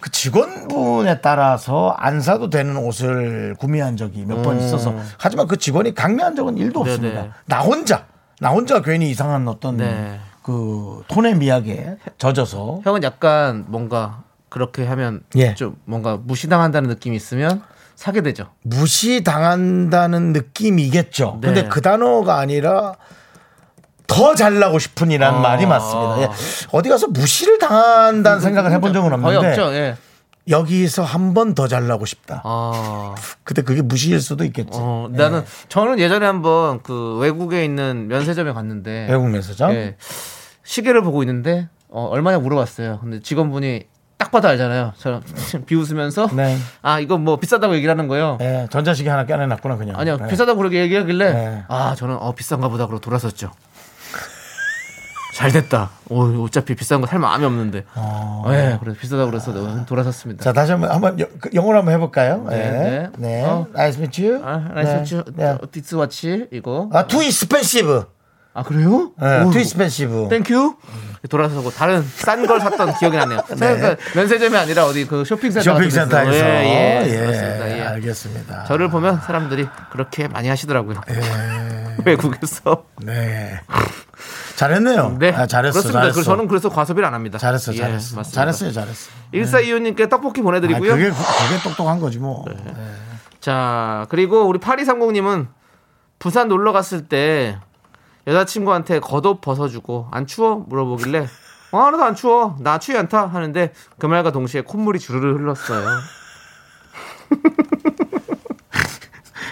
그 직원분에 따라서 안 사도 되는 옷을 구매한 적이 몇 번 있어서 하지만 그 직원이 강매한 적은 일도 네네. 없습니다. 나 혼자 나 혼자 괜히 이상한 어떤 네. 그 톤의 미학에 젖어서 형은 약간 뭔가 그렇게 하면 예. 좀 뭔가 무시당한다는 느낌이 있으면 사게 되죠. 무시당한다는 느낌이겠죠. 네. 근데 그 단어가 아니라 더 잘나고 싶은이라는 아. 말이 맞습니다. 예. 어디 가서 무시를 당한다는 생각을 해본 적은 거의 없는데 없죠. 예. 여기서 한 번 더 잘나고 싶다. 아. 근데 그게 무시일 수도 있겠지. 어, 나는 저는 예전에 한번 그 외국에 있는 면세점에 갔는데 외국 매서점. 예. 시계를 보고 있는데 어, 얼마냐 물어봤어요. 근데 직원분이 딱 봐도 알잖아요. 저 비웃으면서 네. 아 이거 뭐 비싸다고 얘기를 하는 거예요. 예, 전자시계 하나 껴내놨구나 그냥. 아니요 네. 비싸다고 그렇게 얘기하길래 네. 아 저는 어 비싼가 보다 그러고 돌아섰죠. 잘 됐다. 오, 어차피 비싼 거 살 마음이 없는데. 네, 그래서 비싸다고 그래서 돌아섰습니다. 어. 자 다시 한번 한번 여- 그 영어로 한번 해볼까요? 네, 네. 네. 네. 어. Nice meet you. 아, nice 네. this watch 이거. 아, too expensive. 아 그래요? 네, expensive. thank you. 돌아서고 다른 싼 걸 샀던 기억이 나네요. 그러니까 면세점이 아니라 어디 그 쇼핑센터. 쇼핑센터에서. 예, 예, 예, 그렇습니다. 예. 알겠습니다. 저를 보면 사람들이 그렇게 많이 하시더라고요. 외국에서. 네. 잘했네요. 네, 아, 잘했어. 그렇습니다. 잘했어. 그래서 저는 그래서 과소비를 안 합니다. 잘했어. 예, 잘했어. 맞습니다. 잘했어요. 잘했어. 1425님께 떡볶이 아, 보내드리고요. 그게 그게 똑똑한 거지 뭐. 네. 자, 그리고 우리 8230님은 부산 놀러 갔을 때 여자친구한테 겉옷 벗어주고 안 추워? 물어보길래 어, 하나도 안 추워. 나 추위 않다. 하는데 그 말과 동시에 콧물이 주르르 흘렀어요.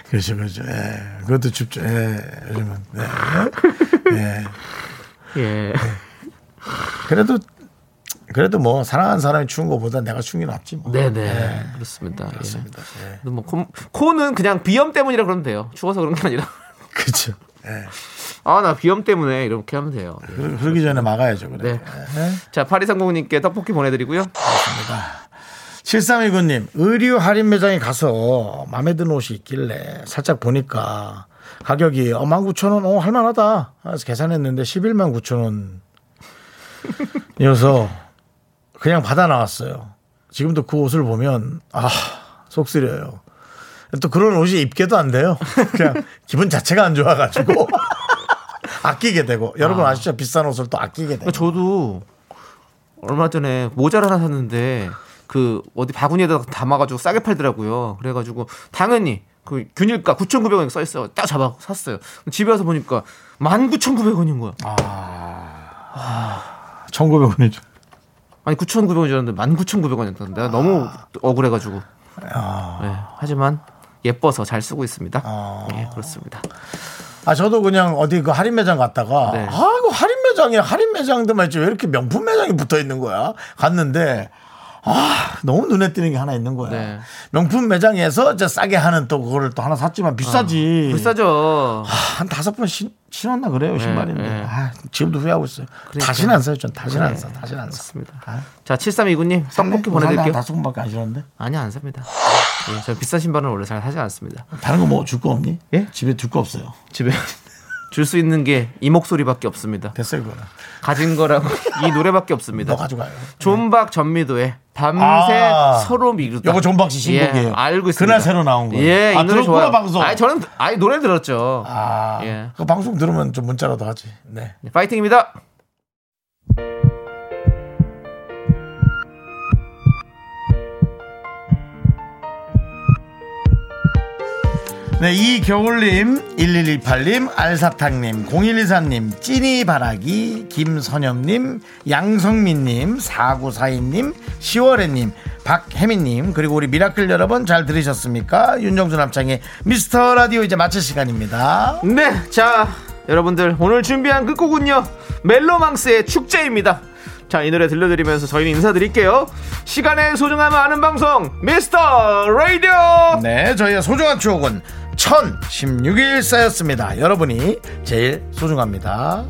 그렇죠, 그렇죠. 예. 그것도 춥죠. 예. 요즘은. 네. 예. 예. 그래도 그래도 뭐 사랑하는 사람이 추운 것보다 내가 추운 게 낫지 뭐. 네네. 그렇습니다. 그렇습니다. 예. 예. 뭐 코, 코는 그냥 비염 때문이라 그러면 돼요. 추워서 그런 게 아니라. 그렇죠. 예. 아, 나 비염 때문에 이렇게 하면 돼요. 예. 그러기 전에 막아야죠. 그래. 네. 자, 8230님께 떡볶이 보내드리고요. 7319님, 의류 할인 매장에 가서 마음에 드는 옷이 있길래 살짝 보니까 가격이 어, 19,000원, 어, 할만하다. 그래서 계산했는데 11만 9천원. 이어서 그냥 받아 나왔어요. 지금도 그 옷을 보면, 아, 속 쓰려요. 또 그런 옷이 입게도 안 돼요. 그냥 기분 자체가 안 좋아가지고. 아끼게 되고. 여러분 아시죠? 비싼 옷을 또 아끼게 되고. 저도 얼마 전에 모자를 하나 샀는데 그 어디 바구니에다 담아가지고 싸게 팔더라고요. 그래가지고 당연히 그 균일가 9,900원 써 있어요. 딱 잡아 샀어요. 집에 와서 보니까 19,900원인 거야. 1,900원이죠. 아니 9,900원 줄 알았는데 19,900원이었던 내가 너무 억울해가지고. 네, 하지만 예뻐서 잘 쓰고 있습니다. 예, 그렇습니다. 아 저도 그냥 어디 그 할인 매장 갔다가 네. 아 이거 할인 매장에 할인 매장들만 있지 왜 이렇게 명품 매장이 붙어 있는 거야? 갔는데 아 너무 눈에 띄는 게 하나 있는 거야. 네. 명품 매장에서 이제 싸게 하는 또 그거를 또 하나 샀지만 비싸지. 비싸죠. 아, 한 다섯 번 신, 신었나 그래요 신발인데. 네. 아, 지금도 후회하고 있어요. 그러니까. 다시는 안 사요. 전 다시는 안. 사. 다시는 안. 아, 자, 7329님 떡볶이 뭐? 보내드릴게요. 한 다섯 번밖에 안 신었는데. 아니 안 삽니다. 예, 저 비싼 신발은 원래 잘 사지 않습니다. 다른 거 뭐 줄 거 없니? 예? 집에 둘 거 없어요. 집에 줄 수 있는 게 이 목소리밖에 없습니다. 됐어요 그거는. 가진 거라고 이 노래밖에 없습니다. 너 가져가요. 존박 전미도의 밤새 아. 서로 미루다. 요거 존박 씨 신곡이에요. 예, 알고 있습니다. 그날 새로 나온 거예요. 예, 이 아, 노래 좋아요. 방송. 아니 저는 아니 노래 들었죠. 아, 예. 그 방송 들으면 좀 문자라도 하지. 네. 네, 파이팅입니다. 네, 이겨울님, 1118님, 알사탕님, 0124님, 찐이바라기, 김선엽님, 양성민님, 4942님, 시월애님, 박혜민님, 그리고 우리 미라클 여러분 잘 들으셨습니까? 윤정수 남창희의 미스터 라디오 이제 마칠 시간입니다. 네, 자 여러분들 오늘 준비한 끝곡은요 멜로망스의 축제입니다. 자 이 노래 들려드리면서 저희는 인사드릴게요. 시간의 소중함을 아는 방송 미스터 라디오. 네, 저희의 소중한 추억은 1016일 쌓였습니다. 여러분이 제일 소중합니다.